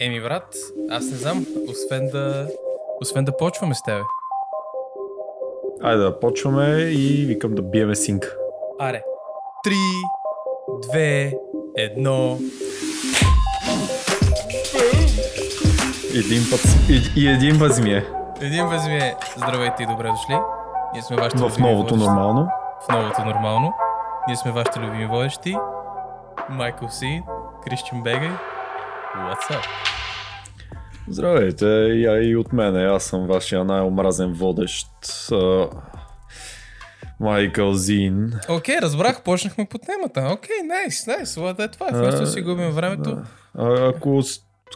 Еми, брат, аз не знам, освен да, освен да почваме с тебе. Айде да почваме и викам да биеме синка. Аре. Три, две, едно. Един път, и, и един път ми е. Един възме. Здравейте и добре дошли. Ние сме вашите В новото водещи. нормално. В новото нормално. Ние сме вашите любими водещи. Майкъл Си, Кристиан Бегай. What's up? Здравейте, и, а, и от мене. Аз съм вашия най-омразен водещ. Майкъл Зин. Окей, разбрах, почнахме по темата. Окей, найс, найс. Е това? Вместо си губим времето. Да. А, ако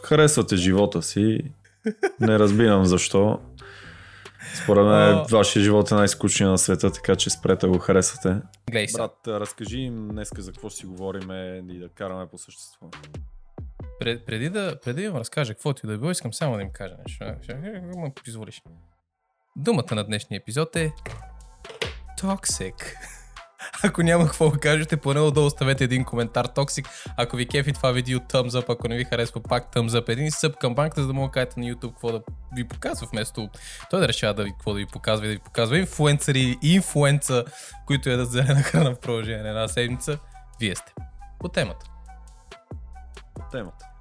харесвате живота си, не разбирам защо. Според мен А. вашия живот е най-скучният на света, така че спрете да го харесвате. Глей се. Брат, разкажи им днеска за какво си говорим и да караме по същество. Пред, преди, да, преди да им разкажа какво ти да е било, искам само да им кажа нещо. Ще, ще позволиш. Думата на днешния епизод е Toxic. Ако няма какво да кажете, поне отдолу оставете един коментар Toxic. Ако ви кефи това видео, thumbs up. Ако не ви харесва, пак thumbs up. Един съб към банката, за да мога кажете на YouTube какво да ви показва, вместо той да решава да ви, какво да ви показва и да ви показва инфуенсъри или инфуенца, които ядат зелена храна в продължение на една седмица. Вие сте. По темата. Темата.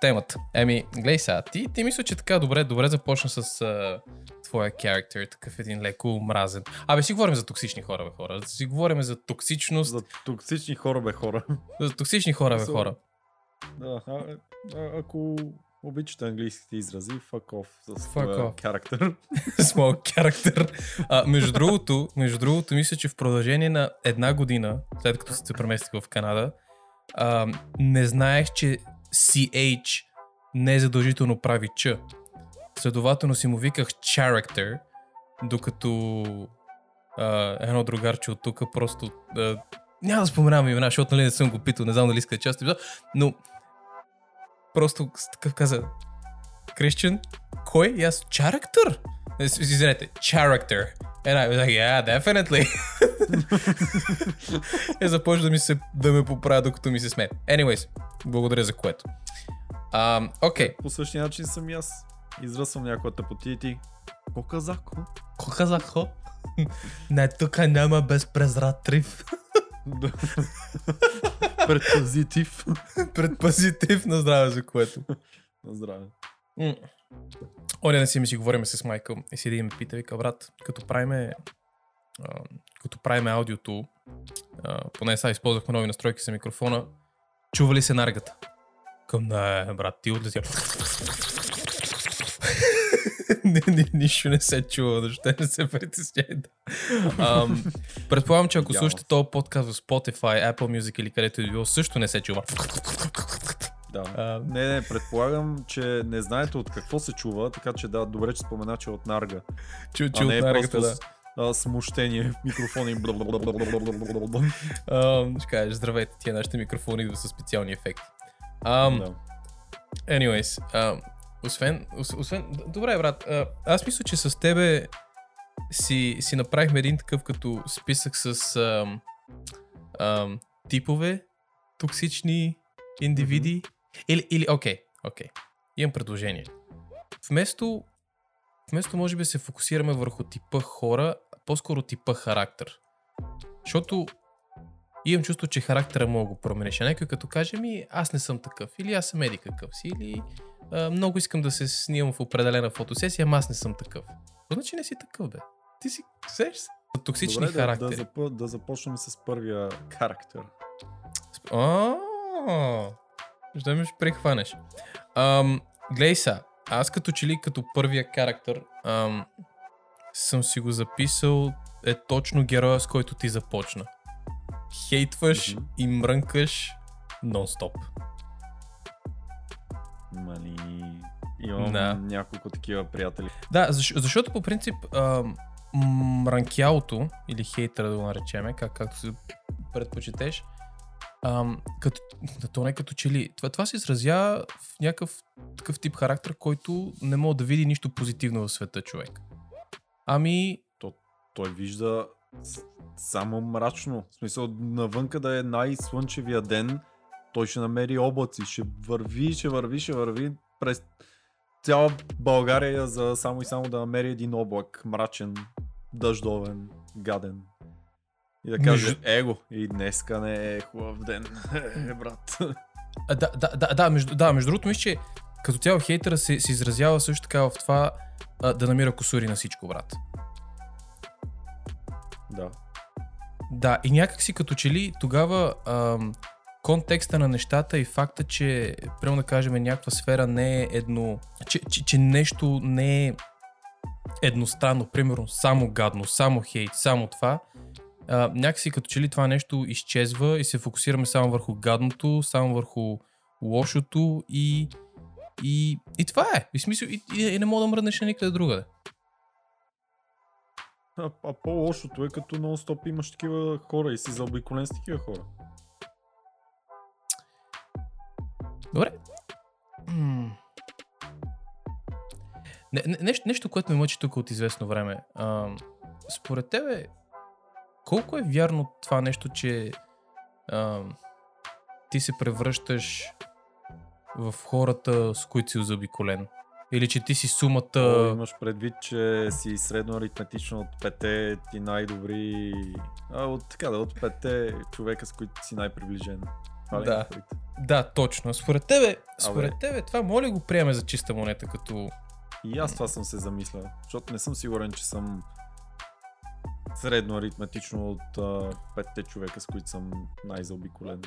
Темата. Еми, гледай сега, ти, ти мисля, че така добре, добре започна с а, твоя характер, такъв един леко мразен. Абе, си говорим за токсични хора, бе хора. Си говорим за токсичност, За токсични хора, бе хора. за токсични хора, бе хора. Да, а, а, ако обичате английските изрази, fuck off с Fuck характер. Small character. А, между другото, между другото, мисля, че в продължение на една година, след като се преместих в Канада, а, не знаех, че CH не е задължително прави Ч. Следователно си му виках character, докато а, едно другарче от тук просто... А, няма да споменавам имена, защото нали не съм го питал, не знам дали иска да част, но просто такъв каза Кристиан, кой? И аз, character? Е, Извинете, character. And I was like, yeah, definitely. е, започва да ми се, да ме поправя, докато ми се смее. Anyways, благодаря за което. Ам, Окей, По същия начин съм и аз. Изръсвам някоя тъпоти и ти. Ко казако? Ко казах хо? Не, тук няма безпрезратрив. Да. Предпозитив. Предпазитив на здраве за което. На здраве. М. Оня не си ми си говорим с Майкъл и си да ме пита, вика, брат, като правиме, а, като правиме аудиото, а, поне сега използвахме нови настройки за микрофона, чува ли се наргата? Към, не, брат, ти отлети. не, не, нищо не се чува, защо не се притесняйте. Ам, предполагам, че ако слушате този подкаст в Spotify, Apple Music или където и било, също не се чува. Да. А, Не, не, предполагам, че не знаете от какво се чува, така че да, добре, че спомена, че е от нарга. чу, А чу не от е наргата, просто да. а, смущение микрофона и бла-бла-бла-бла-бла-бла-бла-бла. Um, ще кажеш, здравейте, тия нашите микрофони идват с специални ефекти. Um, Да. Anyways, um, освен, ос, освен, добре, брат, а, аз мисля, че с тебе си, си направихме един такъв като списък с ам, ам, типове токсични индивиди. Или, или, окей, окей, имам предложение. Вместо, вместо може би да се фокусираме върху типа хора, по-скоро типа характер. Защото имам чувство, че характера мога да го промениш. А някой като каже ми, аз не съм такъв, или аз съм еди какъв си, или а, много искам да се снимам в определена фотосесия, ама аз не съм такъв. Значи не си такъв, бе? Ти си, сеш се? Токсични Добре, да, да, характери. запо, да започнем с първия характер. А, ще ме ще прехванеш. Ам, глей са, аз като че ли като първия характер ам, съм си го записал е точно героя, с който ти започна. Хейтваш Мгм. и мрънкаш нон-стоп. Мали... Имам Да. няколко такива приятели. Да, защ, защото по принцип ам, мранкялото, или хейтера да го наречеме, как, както се предпочетеш, ам, като, да, то не като че ли. Това, това се изразява в някакъв такъв тип характер, който не мога да види нищо позитивно в света човек. Ами, Той вижда само мрачно. В смисъл, навънка да е най-слънчевия ден, той ще намери облаци, ще върви, ще върви, ще върви. през цяла България за само и само да намери един облак, мрачен, дъждовен, гаден. И да каже, Между- его, и днеска не е хубав ден, е, брат. А, да, да, да, да, между, да, между другото, мисля, че като цяло хейтера се, се изразява също така в това а, да намира косури на всичко, брат. Да. Да, и някак си като че ли тогава ам, контекста на нещата и факта, че, прямо да кажем, някаква сфера не е едно, че, че, че нещо не е едностранно, примерно само гадно, само хейт, само това, а, някакси като че ли това нещо изчезва и се фокусираме само върху гадното, само върху лошото и, и, и това е. И, смисъл, и, и, и не мога да мръднеш на никъде другаде. А, а по-лошото е като нон-стоп имаш такива хора и си заобиколен с такива хора. Добре. М. Не, не, нещо, нещо, което ме мъчи тук от известно време. А, според тебе, колко е вярно това нещо, че а, ти се превръщаш в хората, с които си заобиколен? Или че ти си сумата... О, имаш предвид, че си средно аритметично от пете ти най-добри... А, от, така да, от пете човека, с които си най-приближен. Това ли Да. Да, точно. Според тебе, според тебе, това може ли го приеме за чиста монета, като... И аз това съм се замислял, защото не съм сигурен, че съм средно аритметично от а, петте човека, с които съм най-заобиколен.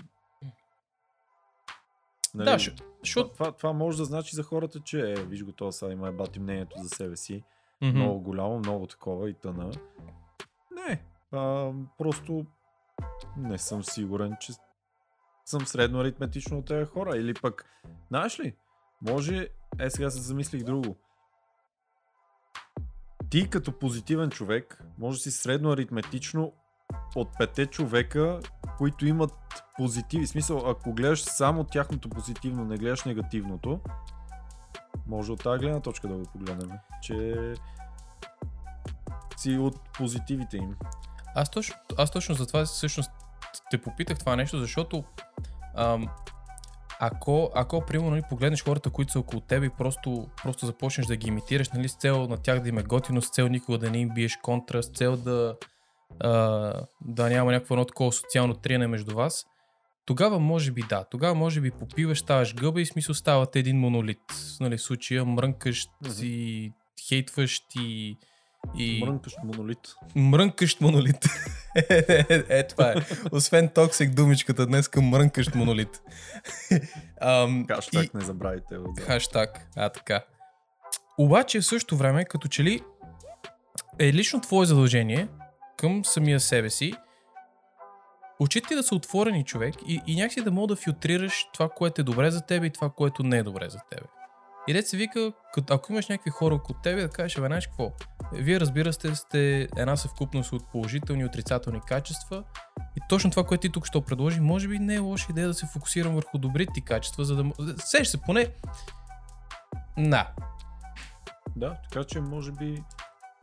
Нали, Да, щ- това, това, това може да значи за хората, че е, виж го това сега има е бати мнението за себе си. Мгм. много голямо, много такова и тъна. Не, а, просто не съм сигурен, че съм средно аритметично от тези хора. Или пък, знаеш ли, може, е сега се замислих друго. Ти като позитивен човек, може да си средно аритметично от пете човека, които имат позитиви. В смисъл, ако гледаш само тяхното позитивно, не гледаш негативното, може от тази гледна точка да го погледнем. Че си от позитивите им. Аз точно, аз точно за това всъщност те попитах това нещо, защото ам, ако, ако примерно нали, погледнеш хората, които са около теб и просто, просто започнеш да ги имитираш, нали, с цел на тях да им е готино, с цел никога да не им биеш контра, с цел да, а, да няма някакво едно такова социално триене между вас, тогава може би да. Тогава може би попиваш, ставаш гъба и смисъл ставате един монолит. Нали, в случая мрънкащ Мгм. и хейтващ и... и... Мрънкащ монолит. Мрънкащ монолит. е, е, е, това е. Освен токсик думичката днес към мрънкащ монолит. Ам, Хаштаг и- не забравяйте. отзад. Хаштаг, а така. Обаче в същото време, като че ли е лично твое задължение към самия себе си, очите ти да са отворени човек и, и някакси да мога да филтрираш това, което е добре за теб и това, което не е добре за теб. И дет се вика, ако имаш някакви хора около тебе, да кажеш, бе, знаеш какво? Вие разбира се сте една съвкупност от положителни и отрицателни качества и точно това, което ти тук ще предложи, може би не е лоша идея да се фокусирам върху добрите ти качества, за да... Сеш се поне... На. Да, така че може би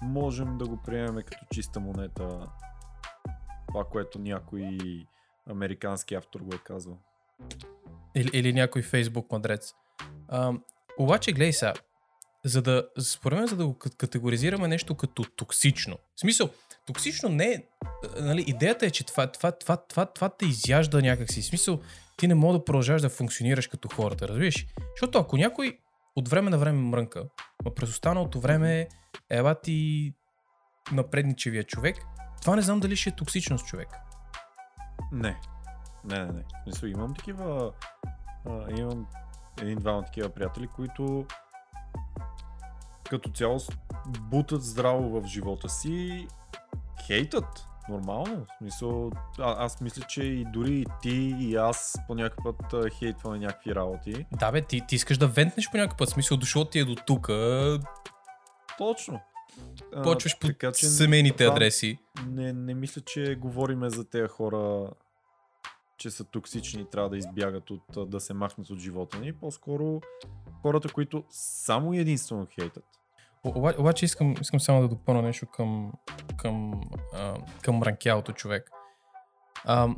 можем да го приемем като чиста монета това, което някой американски автор го е казал. Или, или някой фейсбук мадрец. А, обаче, гледай сега, за да, според мен, за да го кат- категоризираме нещо като токсично. В смисъл, токсично не е, а, нали, идеята е, че това, това, това, това, това те изяжда някакси. В смисъл, ти не мога да продължаваш да функционираш като хората, разбираш? Защото ако някой от време на време мрънка, но през останалото време ева ти напредничевия човек, това не знам дали ще е токсичност човек. Не. Не, не, не. Смисъл, имам такива... А, имам един-двама такива приятели, които като цяло бутат здраво в живота си, хейтат. Нормално. В смисъл, а, аз мисля, че и дори и ти и аз по някакъв път а, хейтваме някакви работи. Да бе, ти, ти искаш да вентнеш по някакъв път, в смисъл дошло ти е до тук, Точно. Почваш по така че семейните адреси. Не, не мисля, че говориме за тези хора, че са токсични и трябва да избягат от а, да се махнат от живота ни. По-скоро хората, които само единствено хейтат. Оба- Обаче искам, искам само да допълня нещо към, към, а, към ранкялото човек. А,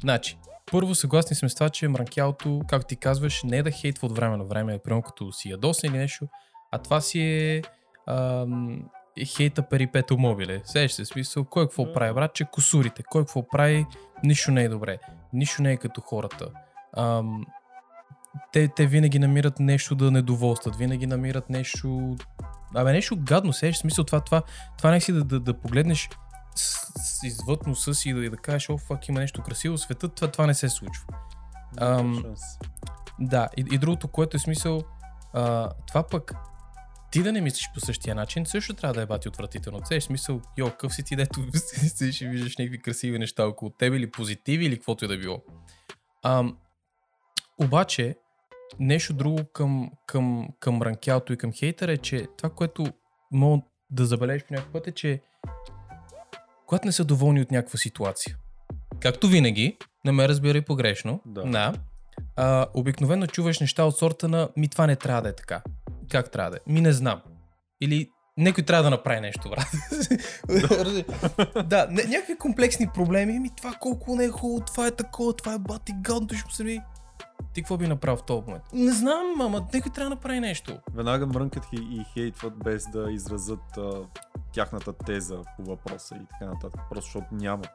значи, първо съгласни сме с това, че мранкялото, както ти казваш, не е да хейтва от време на време, примерно като си ядосен или нещо, а това си е ам, е хейта перипето мобиле. Сеш се, смисъл, кой какво прави, брат, че косурите, кой какво прави, нищо не е добре, нищо не е като хората. Ам, те, те винаги намират нещо да недоволстват, винаги намират нещо... Абе, нещо гадно, сеш, смисъл това, това, това не си да, да, да погледнеш с, с извъд носа си и да, и да кажеш, о, фак, има нещо красиво в света, това, това не се случва. Ам, да, и, и другото, което е смисъл, а, това пък ти да не мислиш по същия начин, също трябва да е бати отвратително. Це е смисъл, йо, къв си ти, дето седиш и виждаш някакви красиви неща около тебе или позитиви или каквото и да било. Ам, обаче, нещо друго към, към, към ранкялото и към хейтера е, че това, което мога да забележиш по някакъв път е, че когато не са доволни от някаква ситуация, както винаги, не ме разбирай погрешно, Да. да а, обикновено чуваш неща от сорта на ми това не трябва да е така. Как трябва да е? Ми не знам. Или някой трябва да направи нещо, брат. да, не, някакви комплексни проблеми. Ми това колко не е хубаво, това е такова, това е бати гадно, ще му се ми. Ти какво би направил в този момент? Не знам, мама, някой трябва да направи нещо. Веднага мрънкат и, и хейтват без да изразят а, тяхната теза по въпроса и така нататък. Просто защото нямат.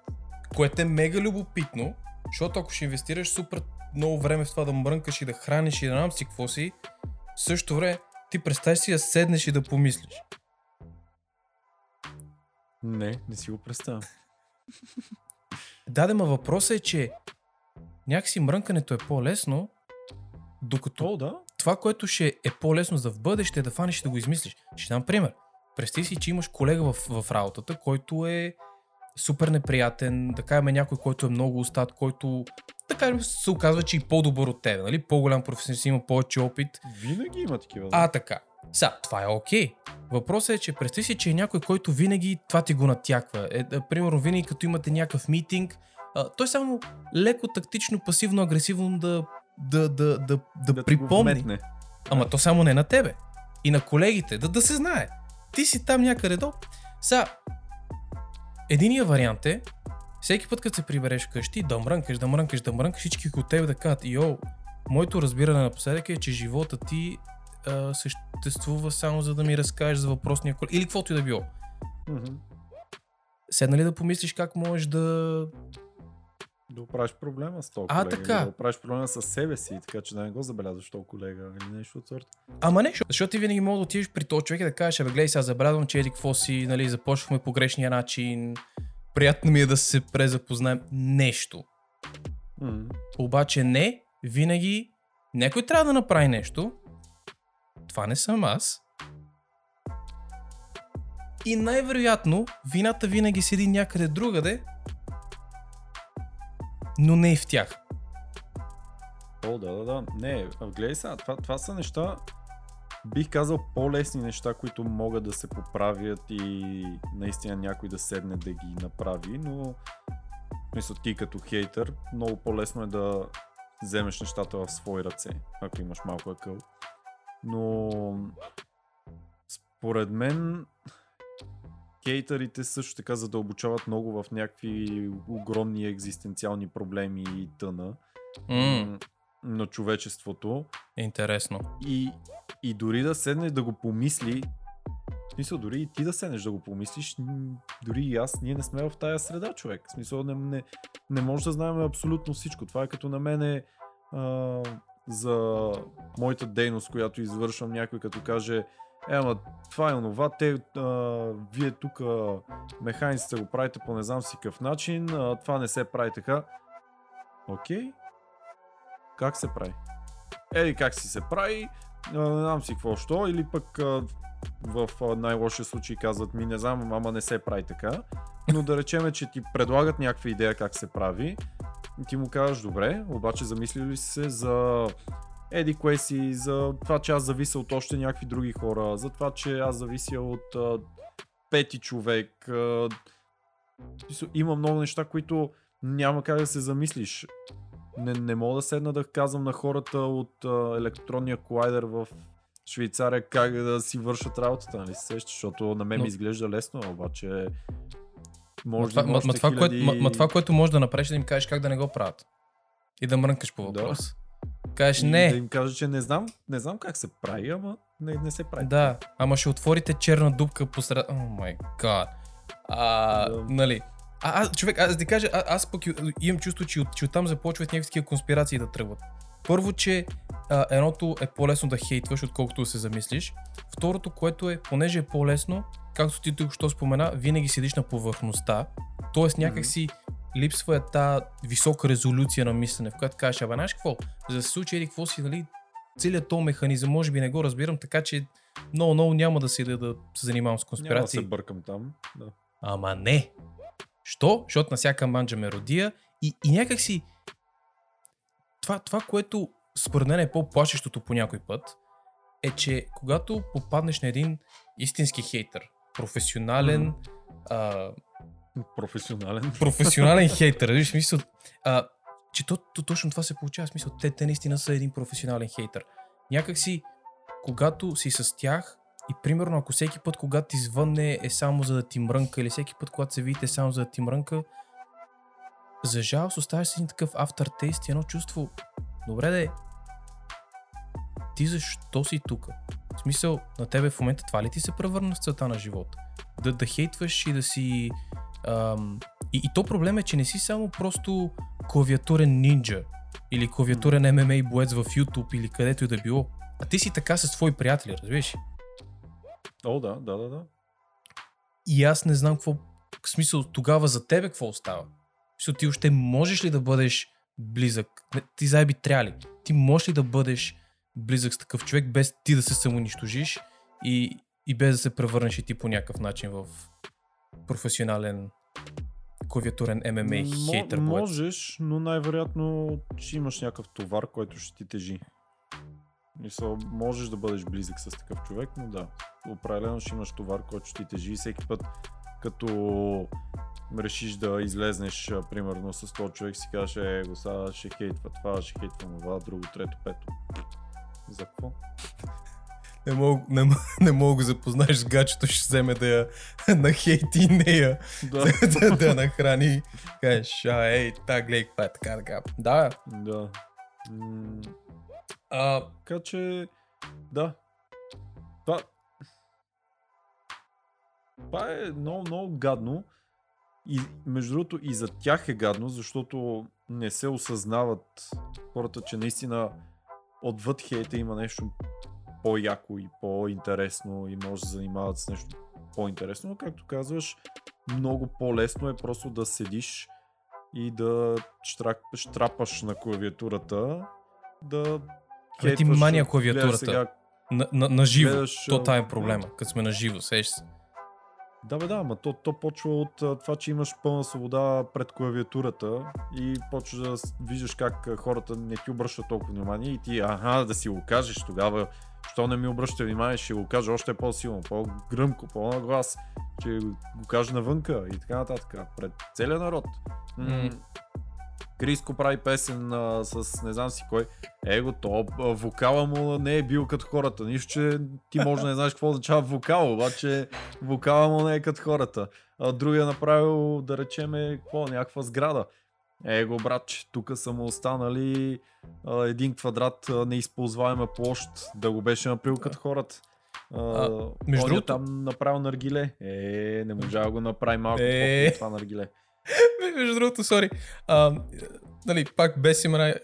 Което е мега любопитно, защото ако ще инвестираш супер много време в това да мрънкаш и да храниш и да знам си какво си, в същото време ти представяш си да седнеш и да помислиш. Не, не си го представям. Да, да, въпросът е, че някакси мрънкането е по-лесно, докато То, да. това, което ще е по-лесно за в бъдеще е да фанеш и да го измислиш. Ще дам пример. Представи си, че имаш колега в, в работата, който е супер неприятен, да кажем някой, който е много устат, който кажем се оказва, че е и по-добър от теб, нали? По-голям професионалист, има повече опит. Винаги има такива. да. А, така. Са, това е окей. Въпросът е, че представи си, че е някой, който винаги това ти го натяква. Е, да, примерно, винаги като имате някакъв митинг, а, той само леко тактично, пасивно, агресивно да, да, да, да, да, да припомни. Ама то само не на тебе. И на колегите, да, да се знае. Ти си там някъде до. Са, единия вариант е, всеки път, като се прибереш вкъщи, да мрънкаш, да мрънкаш, да мрънкаш, всички от тебе да кажат, йо, моето разбиране напоследък е, че живота ти а, съществува само за да ми разкажеш за въпросния колега. Или каквото и да било. Мгм. Седна ли да помислиш как можеш да... Да оправиш проблема с този А, колега. така. Да оправиш проблема с себе си, така че да не го забелязваш този колега или нещо от сорта. Ама не, защото ти винаги мога да отидеш при този човек и да кажеш, абе гледай сега забелязвам, че еди какво си, нали, започвахме по грешния начин, приятно ми е да се презапознаем нещо. Мгм. Обаче не, винаги някой трябва да направи нещо. Това не съм аз. И най-вероятно вината винаги седи някъде другаде, но не и в тях. О, да, да, да. Не, гледай сега, това, това са неща, бих казал по-лесни неща, които могат да се поправят и наистина някой да седне да ги направи, но мисля ти като хейтър, много по-лесно е да вземеш нещата в свои ръце, ако имаш малко акъл. Но според мен хейтърите също така задълбочават много в някакви огромни екзистенциални проблеми и тъна м, на човечеството интересно. и, и дори да седнеш да го помисли, в смисъл дори и ти да седнеш да го помислиш, дори и аз, ние не сме в тая среда, човек. В смисъл не, не, не може да знаем абсолютно всичко. Това е като на мене а, за моята дейност, която извършвам, някой като каже е, ама това е онова, те, а, вие тук механиците го правите по не знам си какъв начин, а, това не се прави така. Окей, как се прави? Ели как си се прави, не знам си какво що, или пък в най-лошия случай казват ми не знам, ама не се прави така. Но да речеме, че ти предлагат някаква идея как се прави, ти му казваш добре, обаче замислили ли се за еди кое си, за това, че аз завися от още някакви други хора, за това, че аз завися от а, пети човек. А, има много неща, които няма как да се замислиш. Не, не мога да седна да казвам на хората от а, електронния колайдер в Швейцария как да си вършат работата, нали се защото на мен Но- ми изглежда лесно, обаче може да ма, ма, това, хиляди... ма, ма това, което можеш да направиш, е да им кажеш как да не го правят. И да мрънкаш по Да. въпрос. Кажеш, И не, Да им кажа, че не знам, не знам как се прави, ама не, не се прави. Да, ама ще отворите черна дупка посред... О май гад. А, Да. нали. А, аз, човек, аз да ти кажа, а, аз пък имам чувство, че, че оттам започват някакви такива конспирации да тръгват. Първо, че а, едното е по-лесно да хейтваш, отколкото да се замислиш. Второто, което е, понеже е по-лесно, както ти тук що спомена, винаги седиш на повърхността. Тоест някак си липсва е тази висока резолюция на мислене, в която кажеш, абе, знаеш какво, за да се случи еди какво си, нали, целият този механизъм, може би не го разбирам, така че много, много няма да си да, да се занимавам с Няма да се конспирации. бъркам там. Да. Ама не. Що? Защото на всяка манджа ме родия и, и някак си това, това, което според мен е по-плашещото по някой път, е, че когато попаднеш на един истински хейтър, професионален, а, Професионален. професионален хейтър, виж, смисъл, а, че то, то, точно това се получава, смисъл, те, те наистина са един професионален хейтър. Някак си, когато си с тях и примерно ако всеки път, когато ти звънне е само за да ти мрънка или всеки път, когато се видите е само за да ти мрънка, за жалост оставаш с един такъв aftertaste и едно чувство, добре де, ти защо си тук? В смисъл, на тебе в момента това ли ти се превърна в целта на живота? Да, да хейтваш и да си... Ам, и, и то проблем е, че не си само просто клавиатурен нинджа или клавиатурен MMA боец в YouTube или където и да било. А ти си така с твои приятели, разбираш? О, да, да, да, да. И аз не знам какво... В смисъл, тогава за тебе какво остава? В смисъл, ти още можеш ли да бъдеш близък? Не, ти заеби трябва ли? Ти можеш ли да бъдеш близък с такъв човек, без ти да се самоунищожиш и, и без да се превърнеш и ти по някакъв начин в професионален клавиатурен ММА хейтър боец? Можеш, но най-вероятно ще имаш някакъв товар, който ще ти тежи. Мисъл, можеш да бъдеш близък с такъв човек, но да, определено ще имаш товар, който ще ти тежи и всеки път, като решиш да излезнеш, примерно с този човек, си кажеш, е, го сега ще хейтва това, ще хейтва това, друго, трето, пето. За какво? Не мога, не, не мога го запознаеш с гачето, ще вземе да я нахейти нея, Да, да, да я нахрани. Кажеш, а, ей, та, гледай, каква е така, така. Да, да. М, а, Така че, да. Това, това е много, много гадно. И между другото и за тях е гадно, защото не се осъзнават хората, че наистина отвъд хейта има нещо по-яко и по-интересно и може да занимават с нещо по-интересно. Но както казваш, много по-лесно е просто да седиш и да штрапаш на клавиатурата, да Абе, ти мания клавиатурата. Сега, на, на, на живо. гледаш, То това е проблема, като сме на живо, сеш се. Да, бе, да, ама то, то почва от а, това, че имаш пълна свобода пред клавиатурата и почваш да виждаш как а, хората не ти обръщат толкова внимание и ти, аха, да си го кажеш тогава, що не ми обръща внимание, ще го кажа още по-силно, по-гръмко, по-наглас, ще го кажа навънка и така нататък, пред целия народ. М. Криско прави песен а, с не знам си кой. Его, то а, вокала му не е бил като хората. Нищо, че ти може да не знаеш какво означава вокал, обаче вокала му не е като хората. А другия направил, да речеме, какво, някаква сграда. Его, братче, тук са му останали а, един квадрат а, неизползваема площ, да го беше направил като хората. А, между оня другото- там направил наргиле. Е, не можа да го направи малко Е. това наргиле. Между другото, сори. Нали, пак без имена.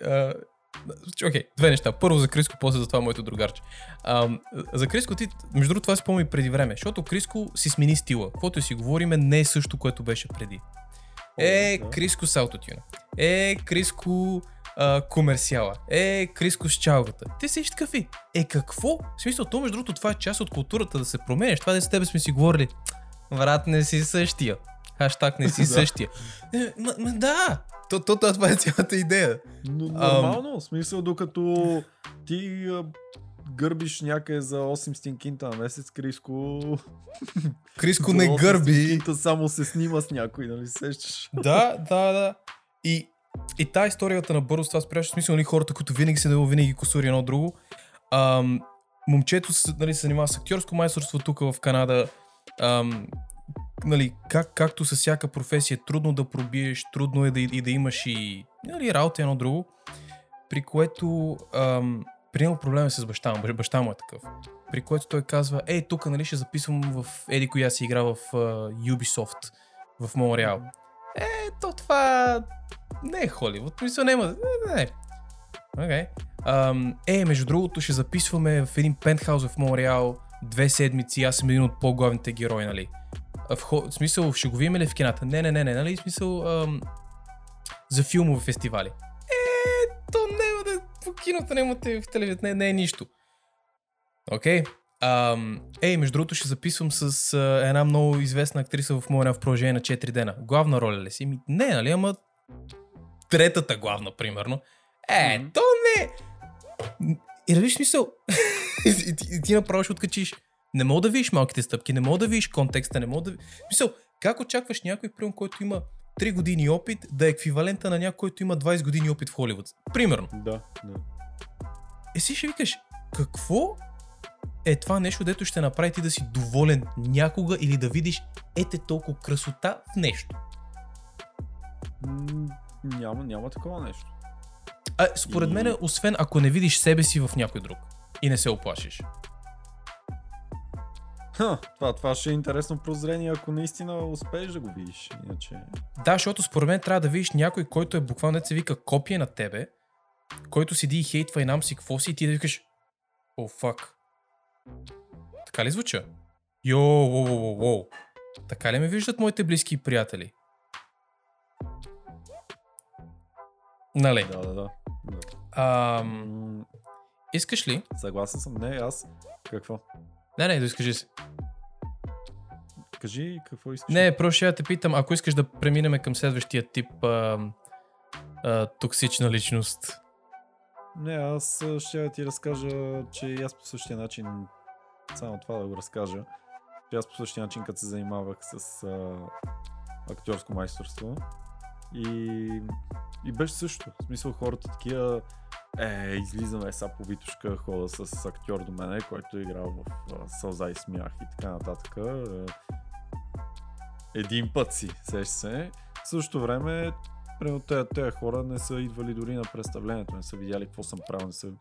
Окей, две неща. Първо за Криско, после за това моето другарче. А, за Криско ти, между другото, това спомни преди време, защото Криско си смени стила. Каквото си говориме, не е също, което беше преди. Е. Криско с аутотюна. Е, Криско а, комерциала. Е, Криско с чалгата. Те си такъв и. Е, какво? В смисъл, то между другото, това е част от културата да се променеш. Това да с тебе сме си говорили. Брат, не си същия. Хаштаг не си същия. Е, да! То, то, то, това е цялата идея. Но, нормално, в смисъл докато ти а, гърбиш някъде за 8 стинкинта на месец, Криско... Криско не 8 гърби. стинкинта само се снима с някой, нали се сещаш? да, да, да. И, и та историята на бързо това спряш, в смисъл, нали, хората, които винаги се дава, винаги косури едно друго. Ам, момчето нали, се занимава с актьорско майсторство тук в Канада. Ам, нали, как, както с всяка професия, трудно да пробиеш, трудно е да, и да имаш и нали, работа едно друго, при което ам, приемал проблема с баща му, баща му е такъв, при което той казва, ей, тук нали ще записвам в Еди, коя си игра в uh, Ubisoft в Монреал. Е, то това не е Холивуд, мисля, няма, не, не. Okay. Um, е, между другото ще записваме в един пентхаус в Монреал две седмици, аз съм един от по-главните герои, нали? В, в смисъл, ще го видим ли в кината? Не, не, не, не, нали? В смисъл, ам, за филмови фестивали. Е, то няма да, по киното нямате в телевизията, не, не е нищо. Окей. Okay. Ей, между другото ще записвам с uh, една много известна актриса в моя в продължение на 4 дена. Главна роля ли си? Ми, не, нали, ама третата главна, примерно. Е, mm-hmm. то не. И да смисъл. и, ти, и ти направо ще откачиш. Не мога да видиш малките стъпки, не мога да видиш контекста, не мога да Мисъл, как очакваш някой, прием, който има 3 години опит, да е еквивалента на някой, който има 20 години опит в Холивуд? Примерно. Да, да. Е, си ще викаш, какво е това нещо, дето ще направи ти да си доволен някога или да видиш ете толкова красота в нещо? няма, няма такова нещо. А, според и... мен, освен ако не видиш себе си в някой друг и не се оплашиш. Ха, това, това ще е интересно прозрение, ако наистина успееш да го видиш. Иначе... Да, защото според мен трябва да видиш някой, който е буквално се вика копия на тебе, който седи и хейтва и нам си какво си и ти да викаш О, oh, фак. Така ли звуча? Йо, воу, воу, воу. Така ли ме виждат моите близки и приятели? Нали? Да, да, да. Ам... Искаш ли? Съгласен съм. Не, аз. Какво? Не, не, да изкажи се. Кажи какво искаш. Не, просто ще те питам, ако искаш да преминем към следващия тип а, а, токсична личност. Не, аз ще ти разкажа, че аз по същия начин, само това да го разкажа, че аз по същия начин, като се занимавах с а, актьорско майсторство и, и беше също. В смисъл хората такива е, излизаме са по Витушка, хода с актьор до мене, който е играл в Сълза и смях и така нататък. Е, един път си, сеш се. В същото време, примерно тези, тези хора не са идвали дори на представлението, не са видяли какво съм правил, не са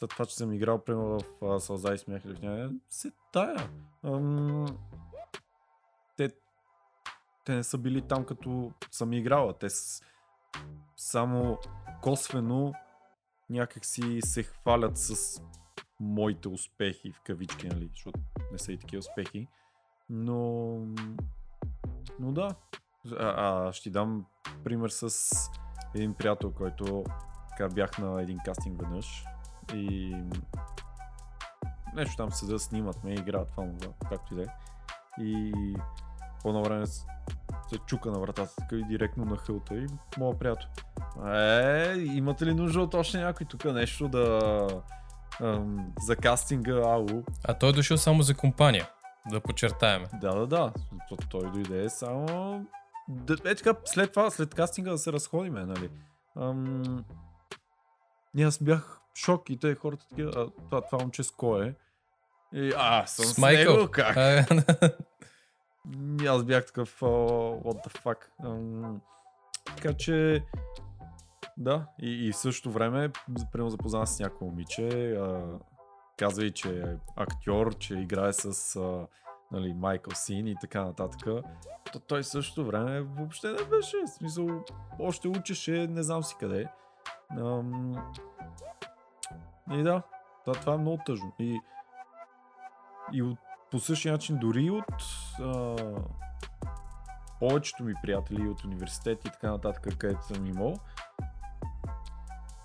за това, че съм играл примерно в Сълза и смях или в нея, се тая. Ам... Те, те не са били там като съм играла. Те с... само косвено някак си се хвалят с моите успехи в кавички, нали, защото не са и такива успехи. Но, но да, а, а, ще дам пример с един приятел, който така бях на един кастинг веднъж и нещо там седа, снимат ме, играят това, както и да е. И по едно време се чука на вратата така и директно на хълта и моя приятел. Е, имате ли нужда от още някой тук нещо да... Ам, за кастинга, ау. А той е дошъл само за компания, да подчертаем. Да, да, да. Той дойде само... Е така, след това, след кастинга да се разходиме, нали. Ам... И аз бях шок и те хората такива, това, това момче с кой е? И, а, съм с, с него, как? Аз бях такъв, oh, what the fuck. Um, така че, да, и, и в същото време, примерно запознах с някакво момиче, а, казва и, че е актьор, че играе с а, нали, Майкъл Син и така нататък. То той в същото време въобще не беше, в смисъл, още учеше, не знам си къде. Ам... И да, това, това е много тъжно. И, и от по същия начин дори от а, повечето ми приятели от университет и така нататък, където съм имал,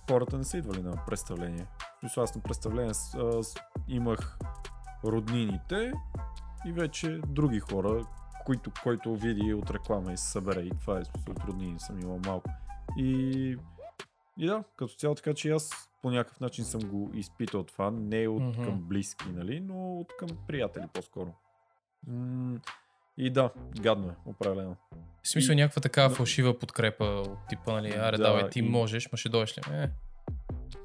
хората не са идвали на представление. Мисля, аз на представление а, имах роднините и вече други хора, които, който види от реклама и се събере. И това е смисъл от роднини съм имал малко. И, и да, като цяло така, че аз по някакъв начин съм го изпитал това, не от mm-hmm. към близки, нали, но от към приятели по-скоро. М- и да, гадно е, определено. В смисъл и... някаква такава да. фалшива подкрепа от типа, нали, аре да, давай, ти и... можеш, ма ще дойдеш ли? Е.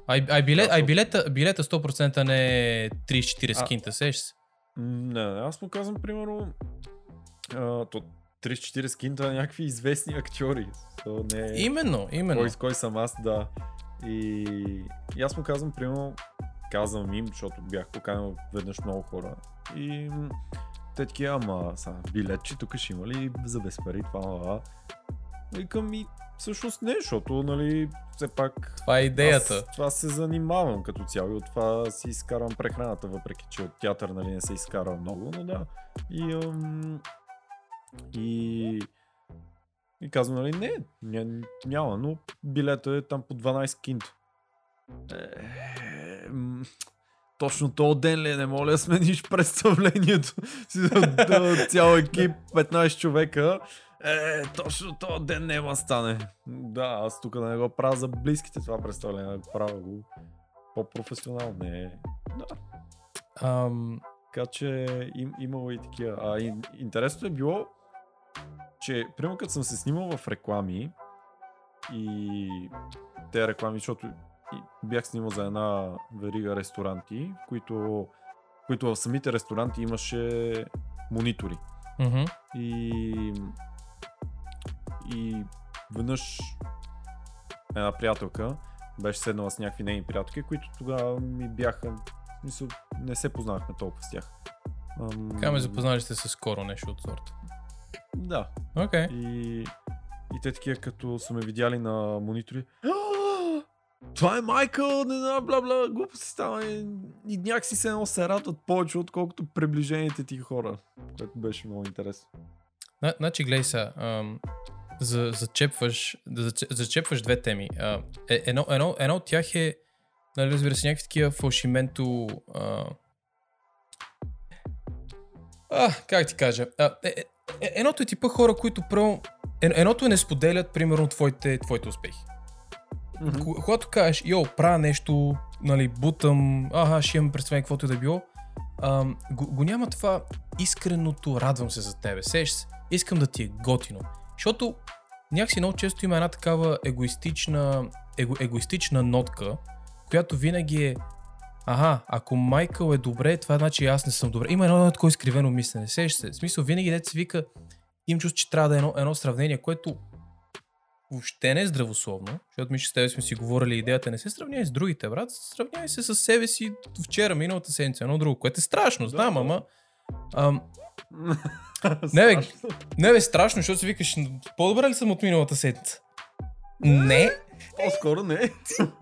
Ай, ай, билет, ай билета, билета 100% не е 30-40 кинта, сеш се? Не, не, аз му казвам, примерно, а, то, 3-4 кинта на някакви известни актьори. То не е... Именно, именно. Кой, кой съм аз, да. И, и аз му казвам, примерно, казвам им, защото бях поканил веднъж много хора. И те такива, ама са, билетче тук ще има ли за без пари, това, това. Викам и всъщност не, защото, нали, все пак Това е идеята. аз това се занимавам като цяло и от това си изкарвам прехраната, въпреки че от театър нали, не се изкарва много, но да. И, ам, и, и казвам, нали, не, ня, няма, но билета е там по 12 кинто. Е, м, точно този ден ли е, не моля да смениш представлението си да, цял екип, 15 човека. Е, точно този ден няма стане. Да, аз тук да не го правя за близките това представление, да го правя го по-професионално. Не, да. Ам, Така че им, имало и такива. А ин, интересното е било, че примерно като съм се снимал в реклами и те реклами, защото бях снимал за една верига ресторанти, в които, които в самите ресторанти имаше монитори. мгм. И, и веднъж една приятелка беше седнала с някакви нейни приятелки, които тогава ми бяха, мисъл, не се познавахме толкова с тях. Ам, Така ме запознали сте се скоро нещо от сорта. Да. Окей. И, и те такива, като са ме видяли на монитори. «А, Това е Майкъл, не знам, бла бла, глупости става. И, и някакси се едно се радват повече, отколкото приближените ти хора, което беше много интересно. На, значи, гледай сега, за, зачепваш, да зач- зачепваш две теми. А, е, едно, едно, едно от тях е, нали, разбира се, някакви такива фалшименто... А, а, как ти кажа? А, е, е, е, едното е типа хора, които право... Е, едното е не споделят, примерно, твоите, твоите успехи. Кога- Когато кажеш, йо, правя нещо, нали, бутам, ага, ще имам представление, каквото и да било, ам, го, го няма това искреното радвам се за тебе, сеш се, искам да ти е готино. Защото някакси много често има една такава егоистична, его, егоистична нотка, която винаги е Ага, ако Майкъл е добре, това значи аз не съм добре. Има едно, едно такова изкривено мислене. Сеш се. В смисъл, винаги дете се вика, им чувство, че трябва да е едно, едно сравнение, което въобще не е здравословно, защото ми ще с тебе сме си говорили идеята, не се сравнявай с другите, брат, сравнявай се с себе си вчера, миналата седмица, едно друго, което е страшно, знам, да. ама... Ам, Не, бе, Страшно. не бе, страшно, защото си викаш, по-добре ли съм от миналата седмица? Не, По-скоро не.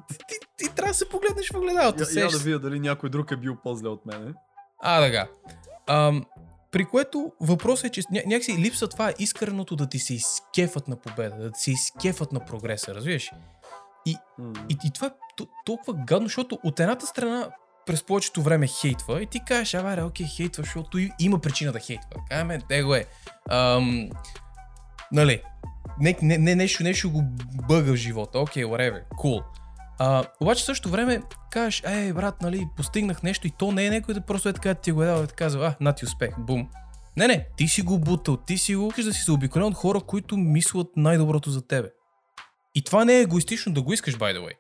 Ти, ти трябва да се погледнеш в огледалото. Я, я сещаш да видя дали някой друг е бил по-зле от мене. А, така. Ам, при което въпросът е, че ня- някакси липсва това искреното да ти се изкефат на победа, да ти се изкефат на прогреса, разбираш? М. И, и това е т- толкова гадно, защото от едната страна през повечето време хейтва и ти кажеш, а, бе, окей, хейтва, защото и- има причина да хейтва. Каме, те го е. Ам, нали, не, не, не, нещо, нещо го бъга в живота. Окей, whatever, cool. А, обаче в същото време кажеш, ей, брат, нали, постигнах нещо и то не е някой да просто е така ти го е дал и да казва, а, на ти успех, бум. Не, не, ти си го бутал, ти си го, искаш да си заобиколен от хора, които мислят най-доброто за тебе. И това не е егоистично да го искаш, by the way.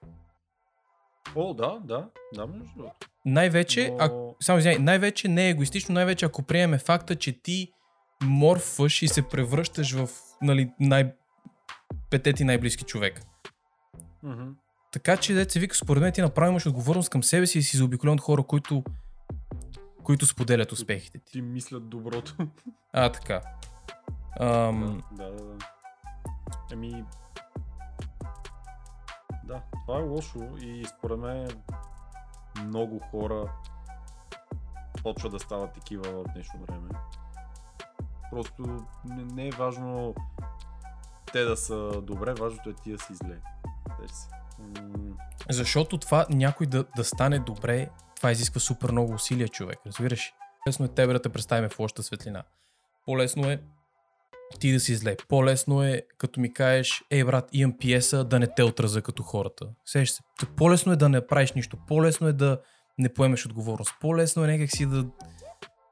О, да, да, да, между другото. Най-вече, Но- ако, само извиняй, най-вече не е егоистично, най-вече ако приемем факта, че ти морфваш и се превръщаш в нали, най- петети най-близки човек. Мгм. Така че, деца вика, според мен ти направо имаш отговорност към себе си и си заобиколен от хора, които, които споделят успехите ти. Ти мислят доброто. А, така. Ам, Да, да, да. Еми... Да, това е лошо и според мен много хора почват да стават такива в днешно време. Просто не, не е важно те да са добре, важното е ти да си зле. Защото това някой да, да стане добре, това изисква супер много усилия човек, разбираш? Лесно е тебе да те представим в лошата светлина. По-лесно е ти да си зле. По-лесно е, като ми кажеш, ей брат, имам пиеса, да не те отраза като хората. Сеш се. По-лесно е да не правиш нищо. По-лесно е да не поемеш отговорност. По-лесно е някак си да,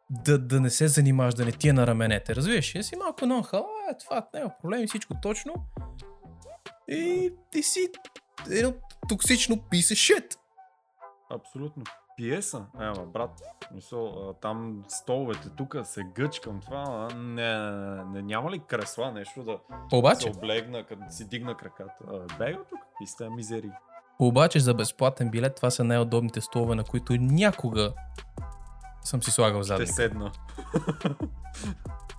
да, да не се занимаваш, да не ти е на раменете. Разбираш? Я си малко нонхал, е, това няма проблем, всичко точно. И ти си едно токсично of shit. Абсолютно. пиеса. Е, ама, брат, мисъл, там столовете тук се гъчкам това. Не, не, не, няма ли кресла, нещо да Обаче, се облегна, като си дигна краката? Бега тук, какви сте мизери. обаче за безплатен билет това са най-удобните столове, на които някога съм си слагал Те задник. седна.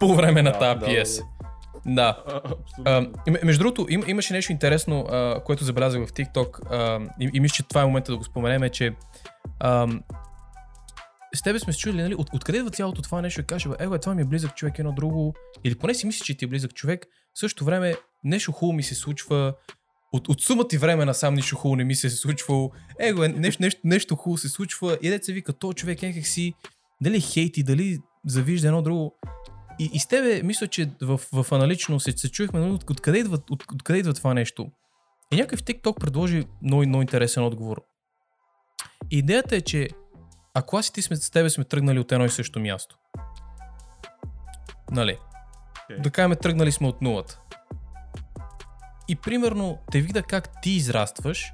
По време на тази да, пиеса. Да. А, А, между другото, им, имаше нещо интересно, а, което забелязах в TikTok а, и, и мисля, че това е момента да го споменем, е, че а, с тебе сме се чули, нали, от, откъде идва цялото това нещо и каже, ево, това ми е близък човек, едно друго, или поне си мисли, че ти е близък човек, в същото време нещо хубаво ми се случва, от, от сумата и време насам нищо хубаво не ми се е случвало, его, нещо, нещо, нещо хубаво се случва. И деца вика, то човек някак си, дали хейти, дали завижда едно друго. И, и с тебе, мисля, че в, в аналично се, се чуехме, от, откъде, идва, от, откъде идва това нещо. И някой в TikTok предложи много, много интересен отговор. Идеята е, че ако аз и ти сме с тебе сме тръгнали от едно и също място, нали, Окей. да кажем тръгнали сме от нулата. И примерно те видя как ти израстваш,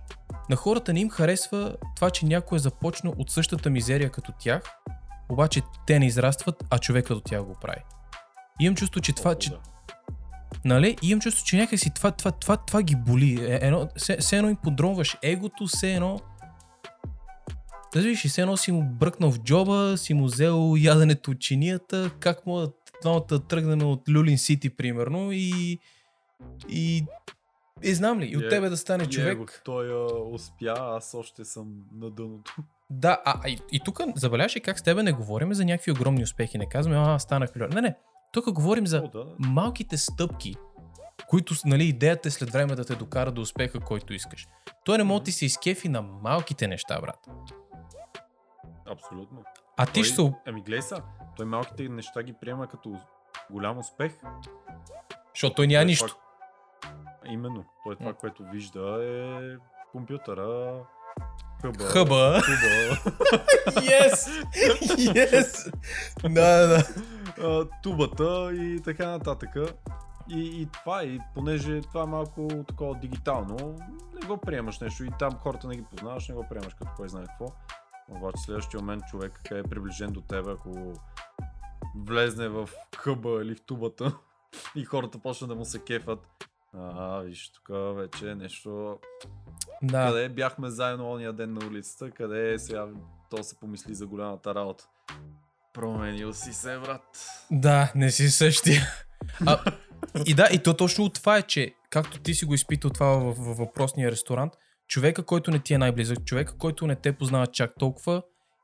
на хората не им харесва това, че някой е започнал от същата мизерия като тях, обаче те не израстват, а човекът от тях го прави. Имам чувство, че това, че, нали, и имам чувство, че някакси това, това, това, това ги боли. Е, едно, все, все едно им подронваш егото, все едно и все едно си му бръкнал в джоба, си му взел яденето от чинията, как му двамата тръгнем от Люлин Сити, примерно, и, и, и знам ли, и от Е, тебе да стане И човек. Его, той а, успя, аз още съм на дъното. Да, а, а и, и тук забеляваш ли как с тебе не говорим за някакви огромни успехи, не казваме, а, станах милион. Не, не, тук говорим за О, да. малките стъпки, които, нали, идеята е след време да те докара до успеха, който искаш. Той не може да ти се изкефи на малките неща, брат. Абсолютно. А ти той, ще се... Ами гледай са, той малките неща ги приема като голям успех. Защото той няма Той нищо. Това, именно. Той това, което вижда е компютъра, хъба, Хъба. Yes! Yes! Да, да. тубата и така нататък. И, и това, и понеже това е малко такова дигитално, не го приемаш нещо и там хората не ги познаваш, не го приемаш като кой знае какво. Обаче следващия момент човек е приближен до теб, ако влезне в хъба или в тубата и хората почнат да му се кефат. А, виж, тук вече е нещо... Да. Къде бяхме заедно ония ден на улицата, къде е сега то се помисли за голямата работа. Променил си се, брат. Да, не си същия. А, и да, и то точно от това е, че както ти си го изпитал това във, във въпросния ресторант, човека, който не ти е най-близък, човека, който не те познава чак толкова,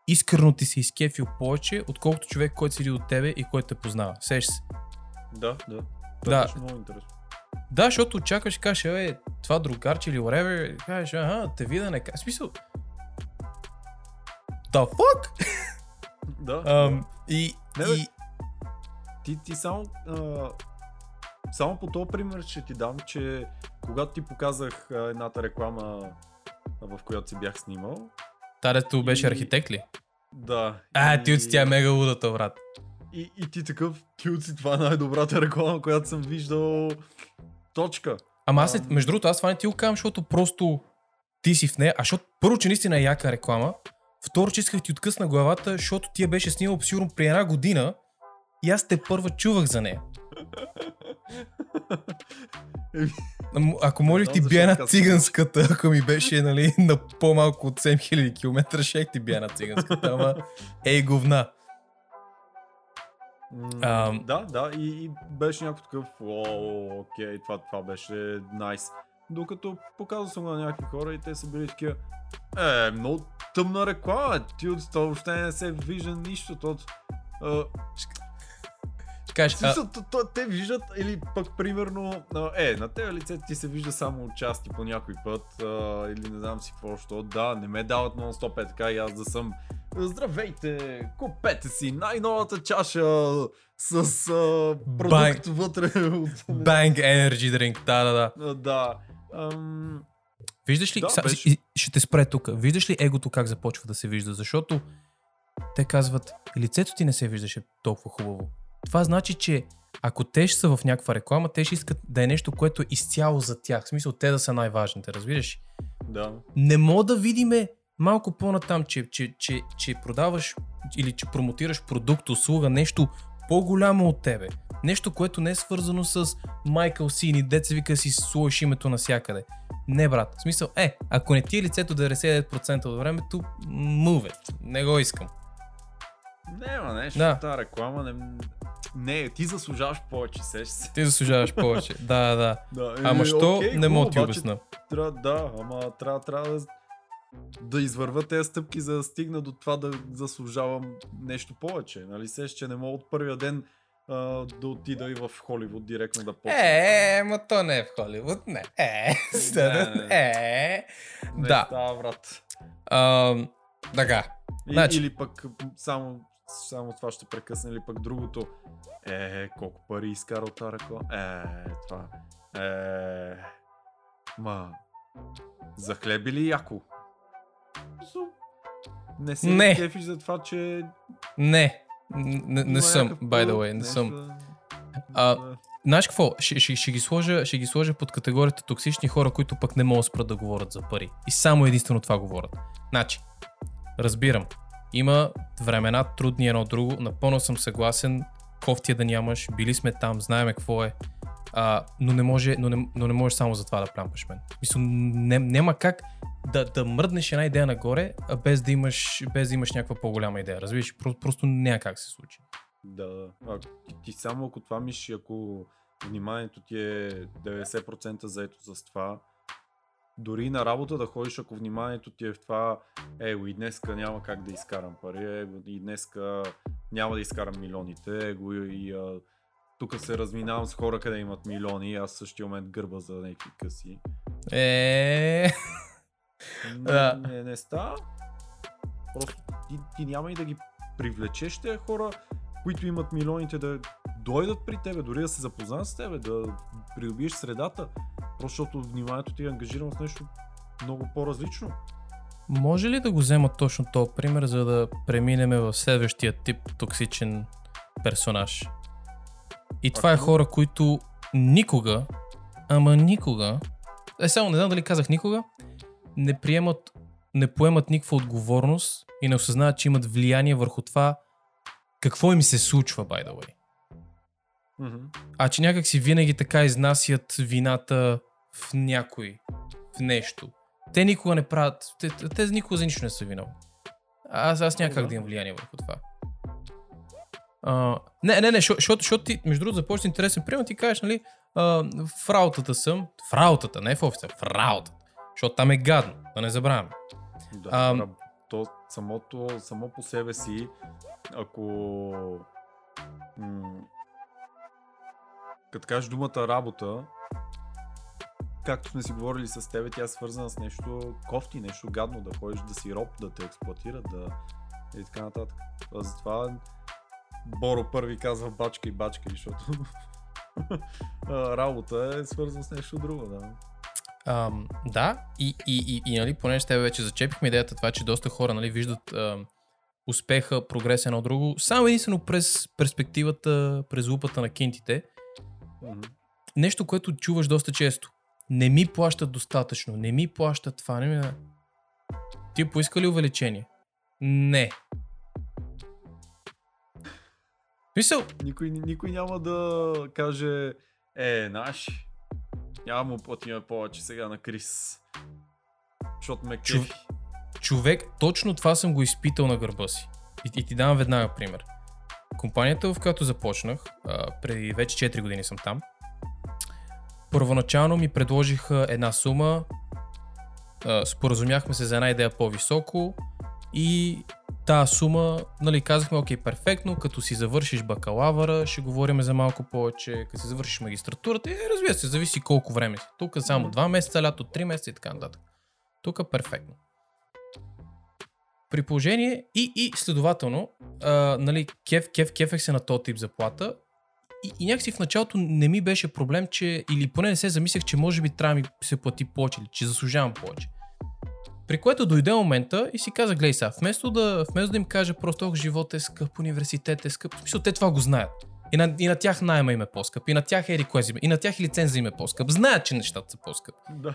искрено ти се изкефил повече, отколкото човек, който седи до тебе и който те познава. Сеш се. Да, да. Да. Това беше много интересно. Да, защото очакваш, кажеш, е, това другарче или whatever, кажеш, ага, те вида не кажа. Смисъл, the fuck? Да. Ам, и, Не, бе. и, Ти, ти само, а, само по този пример ще ти дам, че когато ти показах а, едната реклама, а, в която си бях снимал, Тарето беше И- архитект ли? да. А, и, ти от тя е мега лудата, брат. И, и ти такъв, си, това е най-добрата реклама, която съм виждал. Точка. Ама аз, не- между другото, аз това не ти го казвам, защото просто ти си в нея. А защото първо, че наистина е яка реклама. Второ, че исках ти откъсна главата, защото ти я беше снимал сигурно при една година и аз те първа чувах за нея. Ако знам ти бия казваш. циганската, ако ми беше нали, на по-малко от 7000 км, щех ти бия една циганската, ама ей говна. Ам. Да, да, и, и беше някакъв такъв, о, окей, това, това беше найс. Докато показал съм на някакви хора и те са били такива, е, много тъмна реклама, ти от това въобще не се вижда нищо, а, Ще кажеш, а, те виждат, или пък примерно, а, е, на тебе лицето ти се вижда само части по някой път, а, или не знам си какво, що, да, не ме дават нон-стоп е така и аз да съм Здравейте, купете си най-новата чаша с а, продукт вътре от... Bang Energy Drink, да, да, да. Да. Ам, Виждаш ли, Да, са, беше. ще те спре тук, виждаш ли егото как започва да се вижда? Защото те казват, лицето ти не се виждаше толкова хубаво. Това значи, че ако те ще са в някаква реклама, те ще искат да е нещо, което е изцяло за тях. В смисъл, те да са най-важните, разбираш? ли? да. Не мога да видиме малко по-натам, че, че, че, че продаваш или че промотираш продукт, услуга, нещо по-голямо от тебе. Нещо, което не е свързано с Майкъл Сини, деца вика си сложиш името навсякъде. Не, брат. В смисъл, е, ако не ти е лицето 99% от времето, move it. Не го искам. Не, ма нещо, Да. тази реклама не... Не, ти заслужаваш повече, сеш се. Ти заслужаваш повече. да, да. Да, Ама е, що окей, не мога да ти обясна. Трябва, да, ама трябва, трябва да, да извърва тези стъпки, за да стигна до това да заслужавам нещо повече. Нали сеш, че не мога от първия ден а, да отида и в Холивуд директно да почна. Е, ма то не е в Холивуд, не. Е, Не, не. е. Не Да. става, брат. Ам, Така. И, Значи- Или пък само, само това ще прекъсне, или пък другото. Е, колко пари изкара от тази реклама? Е, това. Е, ма, за хлеб или яко? Не се Не. кефиш за това, че... Не. Не, не съм, by the way, не съм. А, Знаеш какво? Ще, ще, ще, ги сложа, ще ги сложа под категорията токсични хора, които пък не могат спрат да говорят за пари. И само единствено това говорят. Значи, разбирам. Има времена трудни едно друго, напълно съм съгласен, кофти е да нямаш, били сме там, знаеме какво е, а, но, не може, но, не, но не можеш само за това да плямпаш мен. Мисля, не, няма как да, да мръднеш една идея нагоре, а без да имаш, без да имаш някаква по-голяма идея. Разбираш, просто, просто няма как се случи. Да. А, ти, само ако това миш, ако вниманието ти е 90% заето с това, дори на работа да ходиш, ако вниманието ти е в това, его и днеска няма как да изкарам пари, его и днеска няма да изкарам милионите, его и, а, тук се разминавам с хора, къде имат милиони, аз в същия момент гърба за някакви къси. Е, Да. не, не става. Просто ти, ти няма и да ги привлечеш тези хора, които имат милионите да дойдат при тебе, дори да се запознаят с тебе, да придобиеш средата. Просто защото вниманието ти е ангажирано с нещо много по-различно. Може ли да го взема точно този пример, за да преминем в следващия тип токсичен персонаж? И това е хора, които никога, ама никога, е само не знам дали казах никога, не приемат, не поемат никаква отговорност и не осъзнават, че имат влияние върху това какво им се случва, by the way. Мгм. А че някак си винаги така изнасят вината в някой, в нещо. Те никога не правят, те, те, никога за нищо не са виновни. Аз, аз няма как Да. имам влияние върху това. А, не, не, не, защото защото ти, между другото, започна интересен пример, ти кажеш, нали, а, в работата съм, в работата, не в офиса, в работата. Защото там е гадно, да не забравяме. Да. Ам... то самото, само по себе си, ако м- като кажеш думата работа, както сме си говорили с тебе, тя е свързана с нещо кофти, нещо гадно, да ходиш да си роб, да те експлуатират, да и така нататък. А затова Боро първи казва бачка и бачка, защото а, работа е свързана с нещо друго, да. Ам, да, и, и, и, и нали, понеже с тебе вече зачепихме идеята това, че доста хора нали, виждат ам, успеха, прогрес едно друго, само единствено през перспективата, през лупата на кинтите. Мгм. Нещо, което чуваш доста често. Не ми плащат достатъчно, не ми плащат това, не ми... Ти поиска ли увеличение? Не. Мисъл, Никой, никой няма да каже, е, наш, няма му платиме повече сега на Крис. Защото ме Чу- човек, точно това съм го изпитал на гърба си. И, и ти давам веднага пример. Компанията, в която започнах, а, преди вече 4 години съм там, първоначално ми предложиха една сума, а, споразумяхме се за една идея по-високо и тази сума, нали, казахме, окей, перфектно, като си завършиш бакалавъра, ще говорим за малко повече, като си завършиш магистратурата, и разбира се, зависи колко време си. Тук само 2 месеца, лято 3 месеца и така нататък. Тук перфектно. При положение и, и следователно, а, нали, кеф, кеф, кефех се на този тип заплата и, и някакси в началото не ми беше проблем, че или поне не се замислях, че може би трябва ми се плати повече или че заслужавам повече. При което дойде момента и си каза, гледай сега, вместо да, вместо да им кажа просто, ох, живот е скъп, университет е скъп, в смисъл, те това го знаят. И на, и на тях найема им е по-скъп, и на тях е реквези, и на тях и лиценза им е по-скъп. Знаят, че нещата са по-скъпи Да.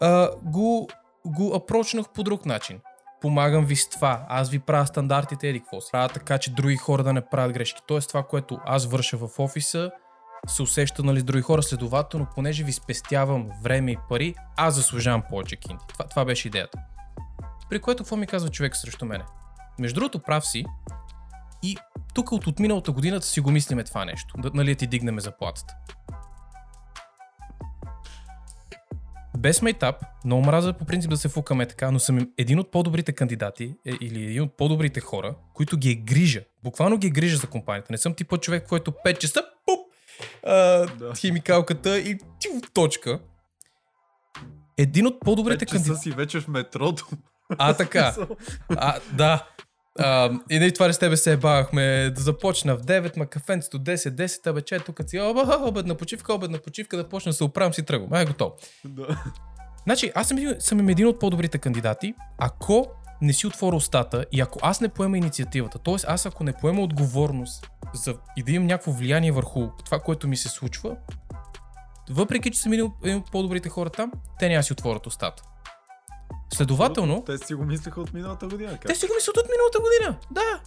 а, го го апрочнах по друг начин. Помагам ви с това, аз ви правя стандартите, еди какво си. Правя така, че други хора да не правят грешки. Тоест това, което аз върша в офиса, се усеща нали, с други хора, следователно, понеже ви спестявам време и пари, аз заслужавам повече кинти. Това, това беше идеята. При което какво ми казва човек срещу мене? Между другото, прав си. И тук от, от миналата годината си го мислиме това нещо. Да, нали, ти дигнеме заплатата. Без мейтап, много мраза по принцип да се фукаме така, но съм един от по-добрите кандидати е, или един от по-добрите хора, които ги е грижа. Буквално ги е грижа за компанията. Не съм типа човек, който 5 часа, а, Да. химикалката и тю, точка. Един от по-добрите кандидати. си вече в метрото. А, така. А, да. А, и нали това с тебе се бавахме да започна в 9, ма кафенцето 10, 10, абе че тук си, оба, обедна почивка, обедна почивка, да почна да се оправям си тръгвам. Ай, готово. да. Значи, аз съм, съм им един от по-добрите кандидати, ако не си отворя устата и ако аз не поема инициативата, т.е. аз ако не поема отговорност за, и да имам някакво влияние върху това, което ми се случва, въпреки, че съм един от- по-добрите хора там, те няма си отворят устата. Следователно, Те си го мислеха от миналата година. Как? те си го мислят от миналата година. Да.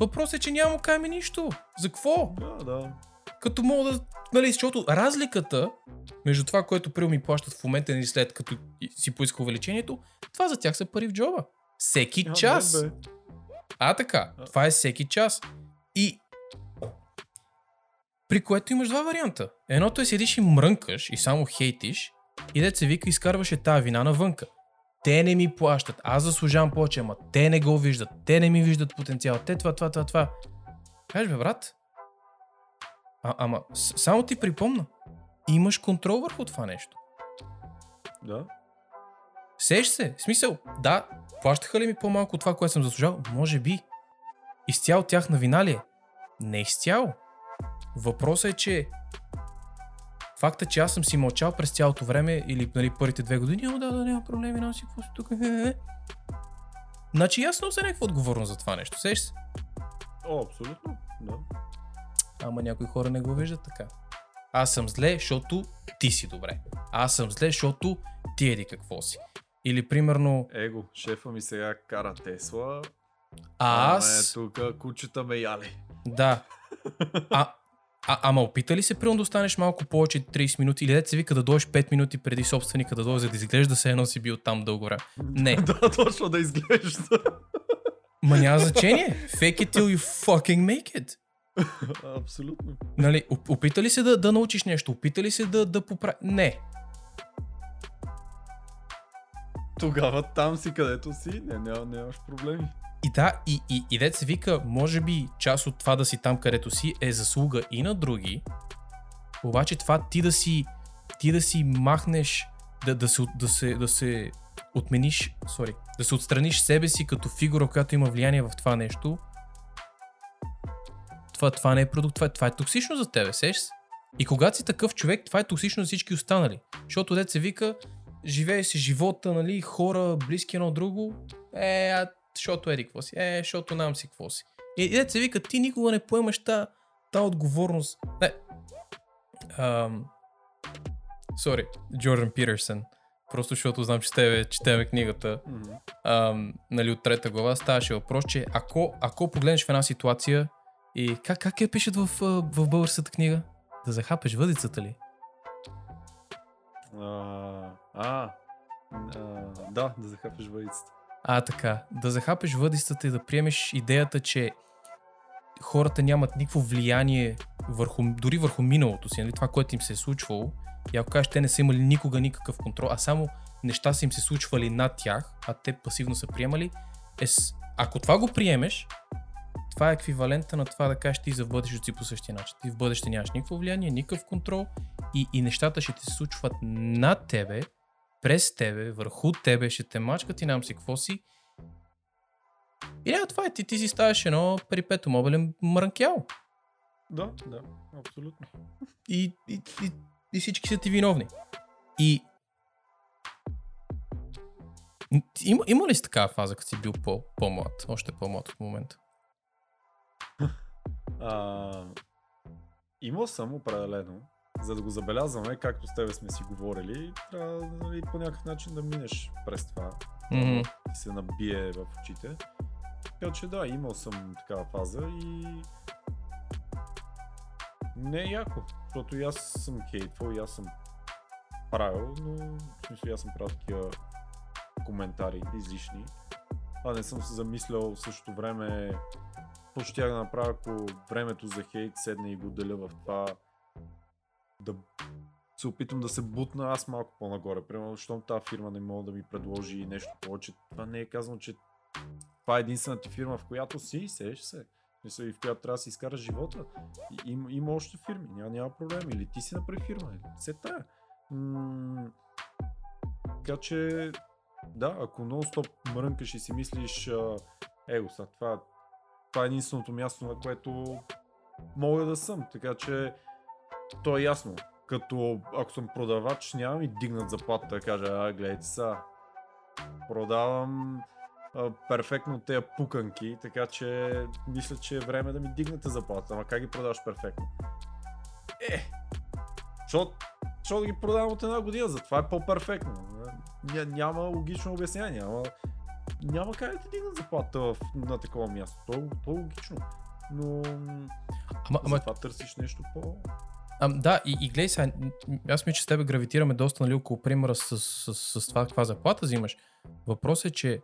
Въпросът е, че няма кажем нищо. За какво? Да, да. Като мога да... Нали, защото разликата между това, което първо ми плащат в момента и след като си поиска увеличението, това за тях са пари в джоба. Всеки А, час. бе. А така, това е всеки час. И при което имаш два варианта. Едното е седиш и мрънкаш и само хейтиш и дет се вика изкарваше тази вина навънка. Те не ми плащат, аз заслужавам повече, ама те не го виждат, те не ми виждат потенциал, те това, това, това, това. Кажеш бе, брат, а, ама само ти припомна, имаш контрол върху това нещо. Да. Сеш се. В смисъл, да, плащаха ли ми по-малко от това, което съм заслужал? Може би. Изцяло тяхна вина ли е? Не изцяло. Въпросът е, че факта, че аз съм си мълчал през цялото време или нали, първите две години, ама да, да, няма проблеми, няма си какво си тук. е, е, е». Значи аз нося някаква отговорност за това нещо. Сеш се. О, абсолютно. Да. Ама някои хора не го виждат така. Аз съм зле, защото ти си добре. Аз съм зле, защото ти еди какво си. Или примерно, Его, шефа ми сега кара Тесла. а аз... Е, тук кучета ме яли. Да. А, а, ама опита ли се примерно да останеш малко повече от 30 минути или да се вика да дойдеш 5 минути преди собственика да дойде, за да изглежда се едно си бил там дълго време? Не. да, точно да изглежда. Ма няма значение. Fake it till you fucking make it. Абсолютно. Нали, оп- опита ли се да, да научиш нещо? Опита ли се да, да поправи? Не. Тогава там си където си, не, няма, нямаш проблеми. И да, и, и, и дет се вика, може би част от това да си там, където си, е заслуга и на други, обаче това ти да си, ти да си махнеш, да, да, се, да, се, да се отмениш, sorry, да се отстраниш себе си като фигура, която има влияние в това нещо, това, това не е продукт, това, това е токсично за тебе, сеш се? И когато си такъв човек, това е токсично за всички останали. Защото дет се вика, живее си живота, нали, хора, близки едно друго, е, а, защото еди какво си, е, защото нам си какво си. И, и се вика, ти никога не поемаш та, та отговорност. Не. Ам, Сори, Джордан Питърсън. Просто защото знам, че с тебе четеме книгата Мгм. ам, нали, от трета глава ставаше въпрос, че ако, ако погледнеш в една ситуация и как, как я пишат в, в българската книга? Да захапеш въдицата ли? А, а, а, да, да захапеш въдицата. А, така. Да захапеш въдицата и да приемеш идеята, че хората нямат никакво влияние върху, дори върху миналото си, нали, това, което им се е случвало. И ако кажеш, те не са имали никога никакъв контрол, а само неща са им се случвали над тях, а те пасивно са приемали, е, ако това го приемеш, това е еквивалента на това да кажеш ти за в бъдещето си по същия начин. Ти в бъдеще нямаш никакво влияние, никакъв контрол и, и нещата ще ти се случват над тебе, през тебе, върху тебе, ще те мачкат и нам си какво си. И да, това е, ти, ти си ставаш едно перипето мобилен мрънкял. Да, да, абсолютно. И, и, и, и всички са ти виновни. И има, има ли си такава фаза, като си бил по, по-млад? Още по-млад в момента. А, имал съм определено. за да го забелязваме, както с тебе сме си говорили, трябва нали, по някакъв начин да минеш през това. Мгм. Ти се набие в очите. Така че да, имал съм такава фаза и не е яко, защото и аз съм хейтвал, и аз съм правил, но в смисъл и аз съм правил такива коментари излишни. А не съм се замислял в същото време какво ще да направя, ако времето за хейт седне и го деля в това да се опитам да се бутна аз малко по-нагоре. Примерно, щом тази фирма не мога да ми предложи нещо повече. Това не е казано, че това е единствената фирма, в която си, сеш се. В смисъл, И в която трябва да си изкараш живота. И, има, има още фирми, няма, няма проблем. Или ти си направи фирма, или се тая. Така че, да, ако нон-стоп мрънкаш и си мислиш, его, сега това, това е единственото място, на което мога да съм. Така че, то е ясно. Като ако съм продавач, няма ми дигнат заплата да кажа, а, гледайте са, продавам а, перфектно тези пуканки, така че мисля, че е време да ми дигнете заплата. Ама как ги продаваш перфектно? Е, защото защо да ги продавам от една година, затова е по-перфектно. Ня, няма логично обяснение, няма, няма как да ти дигнат заплата в, на такова място. То, то е логично. Но Ама, ама затова търсиш нещо по... А, да, и, и гледай сега, аз мисля, че с тебе гравитираме доста нали, около примера с, с, с, с това каква заплата взимаш. Въпросът е, че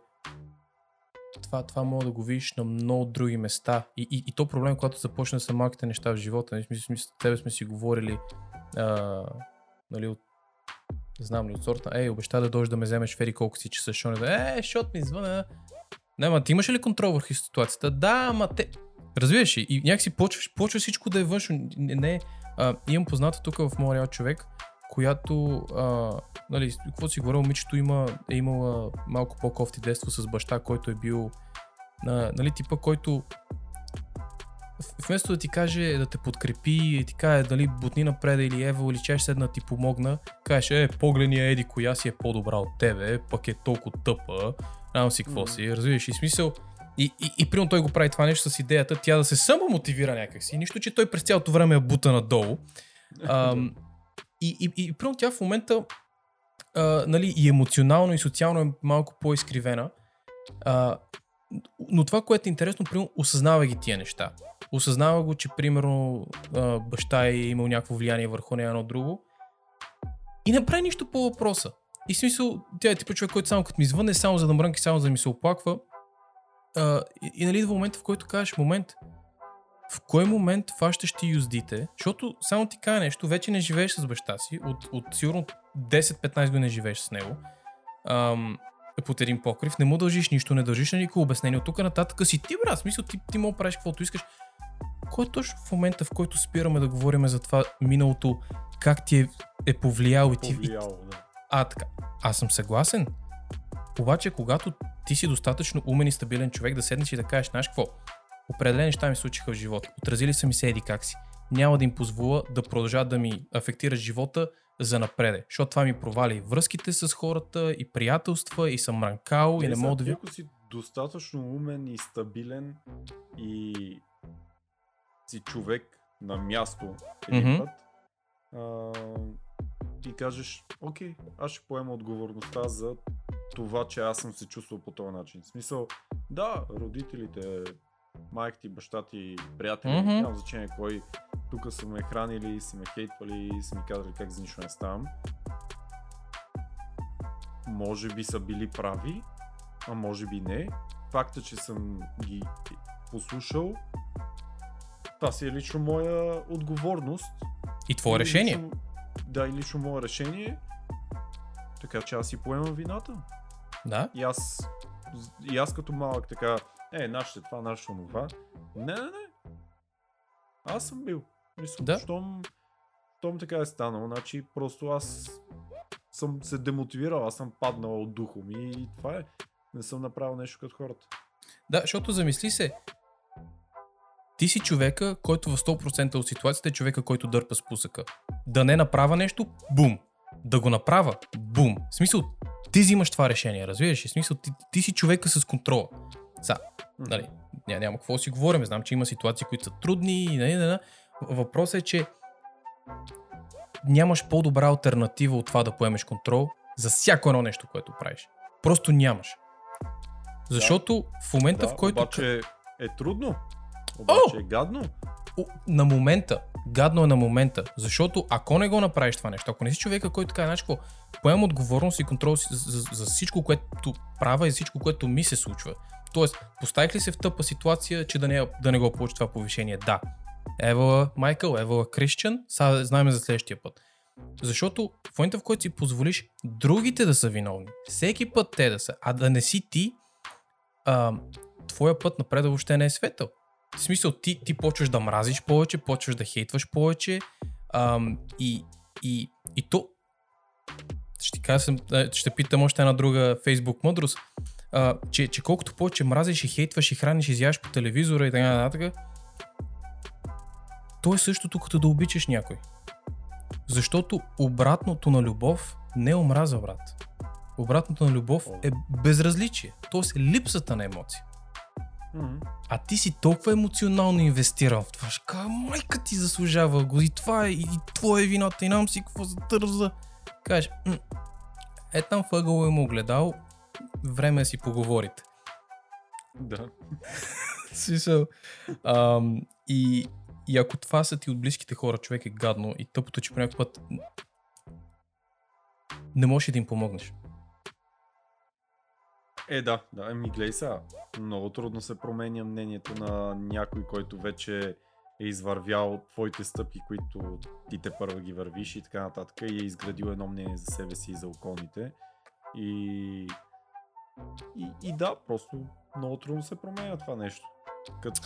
това, това мога да го видиш на много други места. И, и, и то проблем, когато започне да са малките неща в живота. Нали, смисъл, с тебе сме си говорили а, нали, от знам ли, от сорта, ей, обеща да дойдеш да ме вземеш фери колко си часа, що не да, е, защото ми звъна. Не, ама ти имаш ли контрол върху ситуацията? Да, ама те... Разбираш ли? И някакси почваш, почва всичко да е външно. Не, не, а, имам позната тук в Монреал човек, която, а, нали, какво си говорил, момичето има, е имала малко по-кофти детство с баща, който е бил, а, нали, типа, който вместо да ти каже да те подкрепи и ти каже дали бутни напред или ево или чеш седна ти помогна, кажеш, е, погледни еди коя си е по-добра от тебе, пък е толкова тъпа, знам си какво Мгм. си, разбираш и смисъл. И, и, и примерно той го прави това нещо с идеята тя да се самомотивира някакси, нищо, че той през цялото време е бута надолу. Ам, и, и, и примерно тя в момента а, нали, и емоционално и социално е малко по-изкривена. А, но това, което е интересно, примерно, осъзнава ги тия неща. Осъзнава го, че примерно баща е имал някакво влияние върху нея едно друго. И не прави нищо по въпроса. И смисъл, тя е типа човек, който само като ми звънне, само за да мрънка, само за да ми се оплаква. А, и, и нали, в момента, в който кажеш, момент, в кой момент фащаш ти юздите, защото само ти кажа нещо, вече не живееш с баща си, от, от сигурно 10-15 години живееш с него, ам, под един покрив, не му дължиш нищо, не дължиш на никакво обяснение, от тук нататък си ти, брат, смисъл ти, ти мога правиш каквото искаш. Кой е точно в момента, в който спираме да говорим за това миналото, как ти е, е повлияло и ти... И, Повлияло, да. а, така. Аз съм съгласен. Обаче, когато ти си достатъчно умен и стабилен човек да седнеш и да кажеш, знаеш какво, определени неща ми случиха в живота, отразили са ми се еди как си. Няма да им позволя да продължат да ми афектират живота за напреде, защото това ми провали връзките с хората и приятелства и съм мранкал и не сега, мога да ви... Ако си достатъчно умен и стабилен и си човек на място един Мгм. път, а, и кажеш, окей, аз ще поема отговорността за това, че аз съм се чувствал по този начин. В смисъл, да, родителите, майка ти, баща ти, приятели, Мгм. няма значение кой, тук са ме хранили, са ме хейтвали, са ми казали как за нищо не ставам. Може би са били прави, а може би не. Факта, че съм ги послушал, това си е лично моя отговорност. И твое И решение. Лично, да, и лично мое решение. Така че аз си поемам вината. Да. И аз, и аз като малък така, е, нашите това, нашите това. Не, не, не. Аз съм бил. Мисля, Да. щом, щом така е станало, значи просто аз съм се демотивирал, аз съм паднал от духом и, и това е. Не съм направил нещо като хората. Да, защото замисли се, ти си човека, който в 100% от ситуацията е човека, който дърпа спусъка. Да не направя нещо, бум. Да го направя, бум. В смисъл, ти взимаш това решение, разбираш? ли? В смисъл, ти, ти си човека с контрола. Са, нали, няма, няма какво си говорим. Знам, че има ситуации, които са трудни. и Нали, нали, нали. Въпросът е, че нямаш по-добра альтернатива от това да поемеш контрол за всяко едно нещо, което правиш. Просто нямаш. Защото в момента, да, в който... Обаче е трудно. Обаче О! е гадно. На момента, гадно е на момента, защото ако не го направиш това нещо, ако не си човека, който така, знаеш какво, поемам отговорност и контрол за, за, за всичко, което правя и всичко, което ми се случва. Тоест, поставих ли се в тъпа ситуация, че да не, да не го получи това повишение? Да. Евала Майкъл, Евала Кристиан, сега знаем за следващия път. Защото в момента, в който си позволиш другите да са виновни, всеки път те да са, а да не си ти, а, твоя път напред въобще не е светъл. В смисъл, ти, ти почваш да мразиш повече, почваш да хейтваш повече ам, и, и, и то... Ще кажа, ще питам още една друга фейсбук мъдрост, а, че, че колкото повече мразиш и хейтваш и храниш, изяваш по телевизора и така нататък, то е същото като да обичаш някой. Защото обратното на любов не е омраза, брат. Обратното на любов е безразличие, т.е. липсата на емоция. Мгм. А ти си толкова емоционално инвестиран в това. Ще кажа, майка ти заслужава го и това е, и твоя е вината, и нам си какво за търза. Кажеш, «М, е там въгъл е му огледал, време е си поговорите. Да. Смисъл. И, и ако това са ти от близките хора, човек е гадно и тъпото, че по някакъв път не можеш да им помогнеш. Е, да, да, еми гледай сега. Много трудно се променя мнението на някой, който вече е извървял твоите стъпки, които ти те първа ги вървиш и така нататък и е изградил едно мнение за себе си и за околните. И, и, и да, просто много трудно се променя това нещо. Като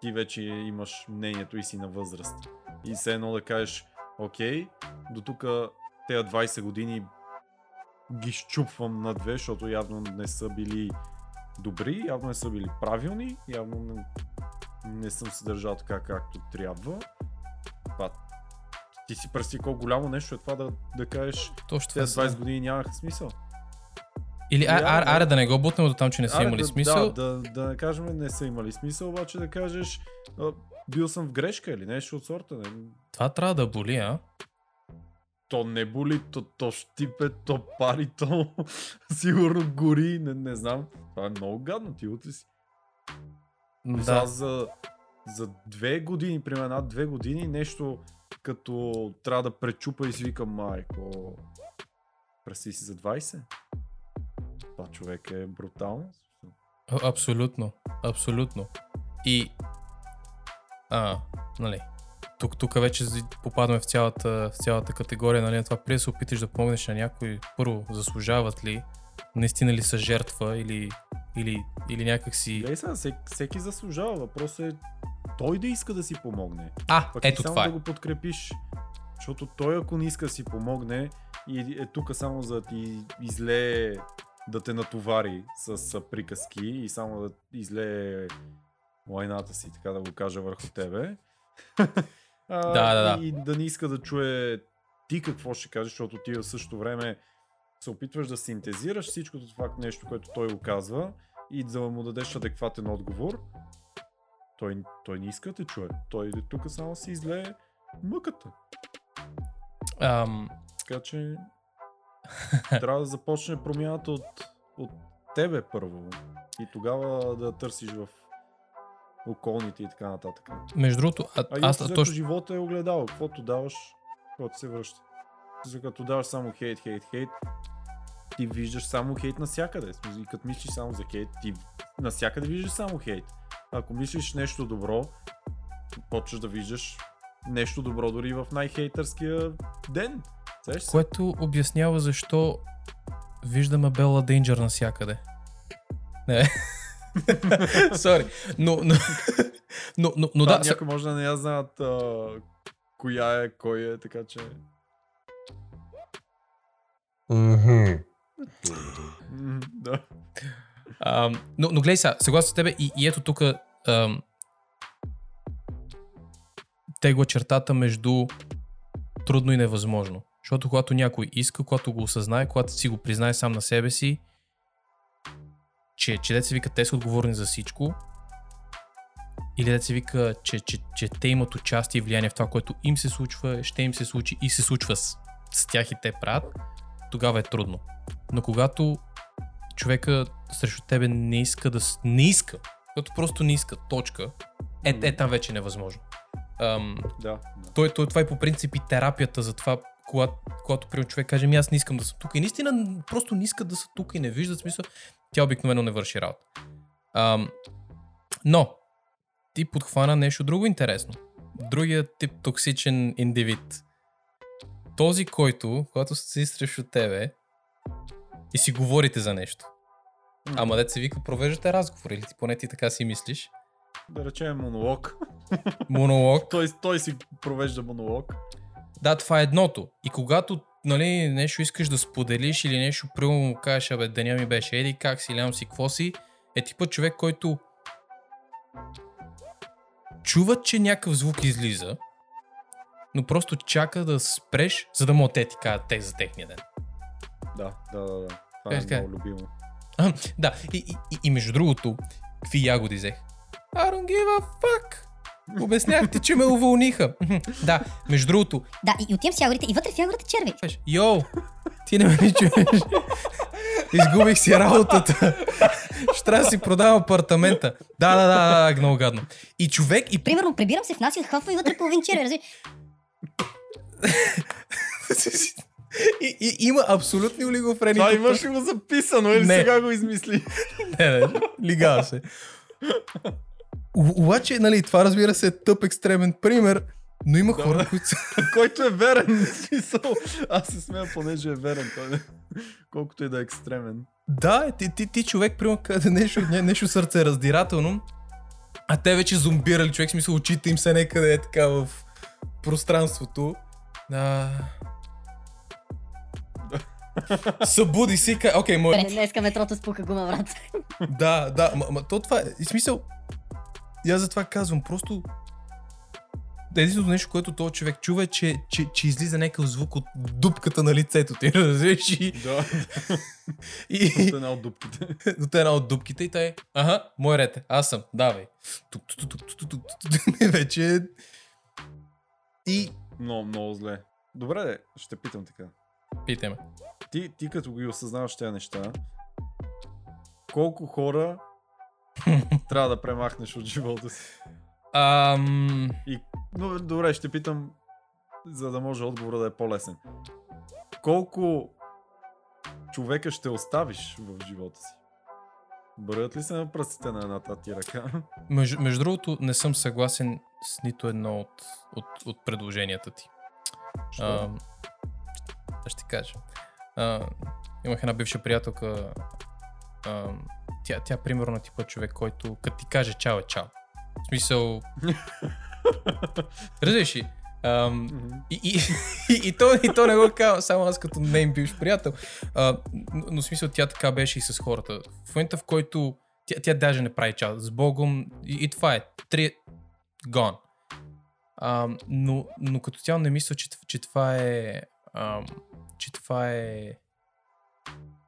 ти вече имаш мнението и си на възраст. И все едно да кажеш, окей, до тук тези 20 години ги щупвам на две, защото явно не са били добри, явно не са били правилни, явно не, не съм се държал така както трябва. Това, ти си представи колко голямо нещо е това да, да кажеш Точно тези са. 20 години нямаха смисъл. Или а, а, аре да не го бутнем до там, че не са Аре, имали да, смисъл. Да, да, да не кажем не са имали смисъл, обаче да кажеш бил съм в грешка или нещо от сорта. Не, Това трябва да боли, а? то не боли, то, то щипе, то пари, то сигурно гори, не, не знам. Това е много гадно, ти утре си. Да. Аз за, за две години, примерно над две години, нещо като трябва да пречупа и си викам, майко, преси си за 20. Човек е брутално. Абсолютно, абсолютно. И, а, нали, тук, тук вече попадаме в цялата, в цялата категория, нали, на това преди се опиташ да помогнеш на някой, първо, заслужават ли, наистина ли са жертва или, или, или някак си... Гледай сега, всеки, всеки заслужава. Въпросът е той да иска да си помогне. А, Пък ето само това е. да го подкрепиш. Защото той ако не иска да си помогне и е тук само за да ти излее да те натовари с приказки и само да излее лайната си, така да го кажа върху тебе. а, Да, да, да. И, да не иска да чуе ти какво ще кажеш, защото ти в същото време се опитваш да синтезираш всичкото това нещо, което той го казва и да му дадеш адекватен отговор. Той, той не иска да те чуе. Той тук само си излее мъката. Ам, Така че трябва да започне промяната от, от тебе първо. И тогава да търсиш в околните и така нататък. между другото, а, А аз точно... живота е огледало. Каквото даваш, каквото се връща. За като даваш само хейт, хейт, хейт, ти виждаш само хейт навсякъде. И като мислиш само за хейт, ти навсякъде виждаш само хейт. Ако мислиш нещо добро, почваш да виждаш нещо добро дори в най-хейтърския ден. Сещаш се? Което обяснява защо виждаме Бела Дейнджър навсякъде. Не. Сори. Но, но, но, но, но Да, някой може да не я знаят а, коя е, кой е, така че... М, Да. Ам, но, но гледай сега, съгласен с тебе и, и ето тук тегла чертата между трудно и невъзможно. Защото когато някой иска, когато го осъзнае, когато си го признае сам на себе си, че, че деца вика, те са отговорни за всичко или да се вика, че, че, че те имат участие и влияние в това, което им се случва, ще им се случи и се случва с, с тях и те правят, тогава е трудно. Но когато човека срещу тебе не иска да... Не иска, като просто не иска, точка, е, е там вече е невъзможно. Ам, Да, да. той, той, това е по принцип и терапията за това, когато, когато примерно човек каже, ми аз не искам да съм тук. И наистина просто не искат да са тук и не виждат смисъл. Тя обикновено не върши работа. Ам, но, ти подхвана нещо друго интересно. Другия тип токсичен индивид. Този, който, когато си срещу тебе и си говорите за нещо. Ама дет се вика, провеждате разговор или ти поне ти така си мислиш. Да речем монолог. Монолог. той, той си провежда монолог. Да, това е едното. И когато нали, нещо искаш да споделиш или нещо, примерно му кажеш, абе, деня ми беше еди, как си, лям си, какво си, е типът човек, който чува, че някакъв звук излиза, но просто чака да спреш, за да му те ти кажат те за техния ден. Да, да, да. да. Това Е, е, е. много любимо. А, да, и, и, и, и между другото, какви ягоди взех? I don't give a fuck. Обяснях ти, че ме уволниха. Да, между другото, Да, и, и отивам с ягодите и вътре в ягодите черви. Йоу, ти не ме ли чуеш? Изгубих си работата. Ще трябва да си продавам апартамента. Да, да, да, да, много гадно. И човек, и Примерно, прибирам се, внасям хафа и вътре половин черви. разбираш? и, и, има абсолютни олигофрени. Това имаш ли го записано или Не. сега го измисли? Не, не, лигава се. Обаче, нали, това разбира се е тъп екстремен пример, но има хора, които са... Който е верен, в смисъл. Аз се смея, понеже е верен. Той не... Колкото и да е екстремен. Да, е, ти, ти, ти човек, примерно, къде нещо, нещо сърце е раздирателно, а те вече зомбирали човек, в смисъл очите им се някъде е така в пространството. А... Събуди си, и ка... окей, мой... Не, днеска метрото спука гума, брат. Да, да, ма, ма то това е, и смисъл, и аз затова казвам, просто единственото нещо, което този човек чува е, че, че, че излиза някакъв звук от дупката на лицето ти, разбираш? И, Да, и, от една от дупките. от една от дупките и той, аха, мой ред е, аз съм, давай. Тук, тук, тук, тук, тук, тук, тук, тук, вече е- и Много, много зле. Добре, де, ще питам така. питаме. Ти, ти като ги осъзнаваш тези неща, колко хора трябва да премахнеш от живота си? Ам, И, но, добре, ще питам, за да може отговора да е по-лесен. Колко човека ще оставиш в живота си? Бърят ли се на пръстите на едната ти ръка? между, между другото, не съм съгласен с нито едно от, от, от предложенията ти. Що? А, ще кажа. А, имах една бивша приятелка. А, тя, тя примерно на типа човек, който като ти каже чао е чао. В смисъл... Разбираш ли? Ам, Мгм. и, и, и, и, то, и то не го казвам само аз като нейн бивш приятел. А, но, но смисъл тя така беше и с хората. В момента в който тя, тя даже не прави чао. С Богом и, и това е. Три... Gone. А, но, но като цяло не мисля, че, че това е ам, че това е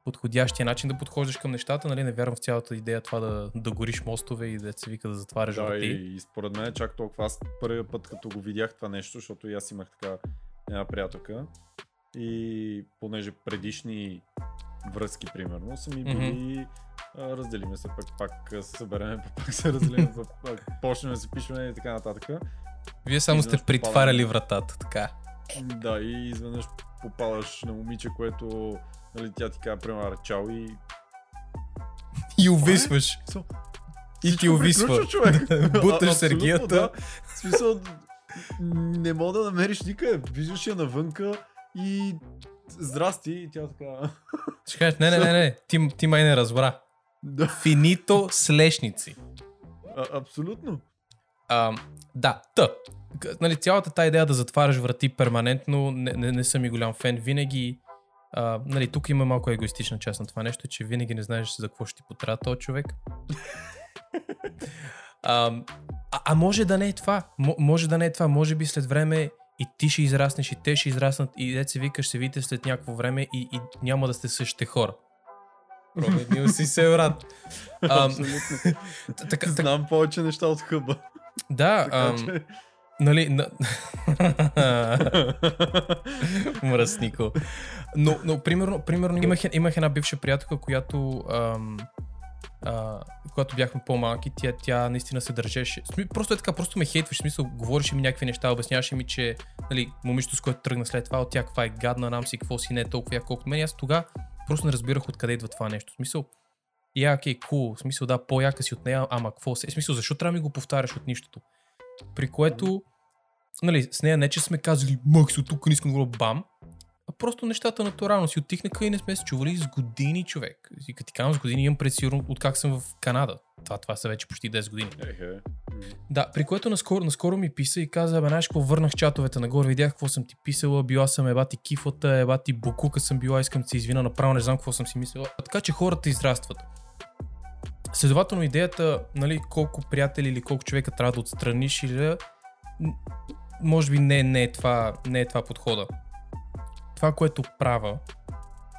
подходящия начин да подхождаш към нещата, нали? Не вярвам в цялата идея това да, да гориш мостове и да се вика да затваряш Да, врати. и, и според мен чак толкова. Аз първия път, като го видях това нещо, защото и аз имах така една приятелка и понеже предишни връзки, примерно, са ми били а, разделиме се, пък пак се събереме, пък пак се разделиме, пък, пак почнем да се пишем и така нататък. Вие само сте Изведнъж притваряли вратата, така. Да, и изведнъж попадаш на момиче, което нали, тя ти казва, примерно, чао и... И увисваш. Смисъл, И ти увисва. Буташ сергията. Да. В смисъл, не мога да намериш никъде. Виждаш я навънка и здрасти и тя така... Ще кажеш, не, не, не, не, ти, ти май не разбра. Да, Финито слешници. а, абсолютно. А, да, та. Нали, цялата тази идея да затваряш врати перманентно, не, не, не съм и голям фен. Винаги, а, нали, тук има малко егоистична част на това нещо, че винаги не знаеш за какво ще ти потрябва този човек. А, а, а може да не е това. М- може да не е това. Може би след време и ти ще израснеш, и те ще израснат, и дете се викаш, се видите след някакво време и, и няма да сте същите хора. Променил си се, брат. Ам, Абсолютно. Знам повече неща от хъба. Да, Така че... нали... На... Мръснико. Но, но примерно, примерно имах, имах една бивша приятелка, която ам, а, когато бяхме по-малки, тя, тя наистина се държеше. Просто е така, просто ме хейтваш, смисъл, говореше ми някакви неща, обясняваше ми, че нали, момичето, с което тръгна след това, от тя каква е гадна, нам си, какво си не е толкова я, колкото мен. Аз тогава просто не разбирах откъде идва това нещо. В смисъл, я, окей, кул, смисъл, да, по-яка си от нея, ама какво се? В смисъл, защо трябва ми го повтаряш от нищото? При което, нали, с нея не, че сме казали, мъх се, тук не искам да бам, а просто нещата натурално си оттихнаха и не сме се чували с години, човек. И като ти казвам с години, имам пред сигурно от как съм в Канада. Това, това са вече почти 10 години. Ехе. Да, при което наскоро, наскоро ми писа и каза, бе, знаеш какво, върнах чатовете нагоре, видях какво съм ти писала, била съм еба ти кифата, еба ти букука съм била, искам да се извина, направо не знам какво съм си мислила. Така че хората израстват. Следователно идеята, нали, колко приятели или колко човека трябва да отстраниш или може би не, не, е това, не е това подхода. Това, което правя,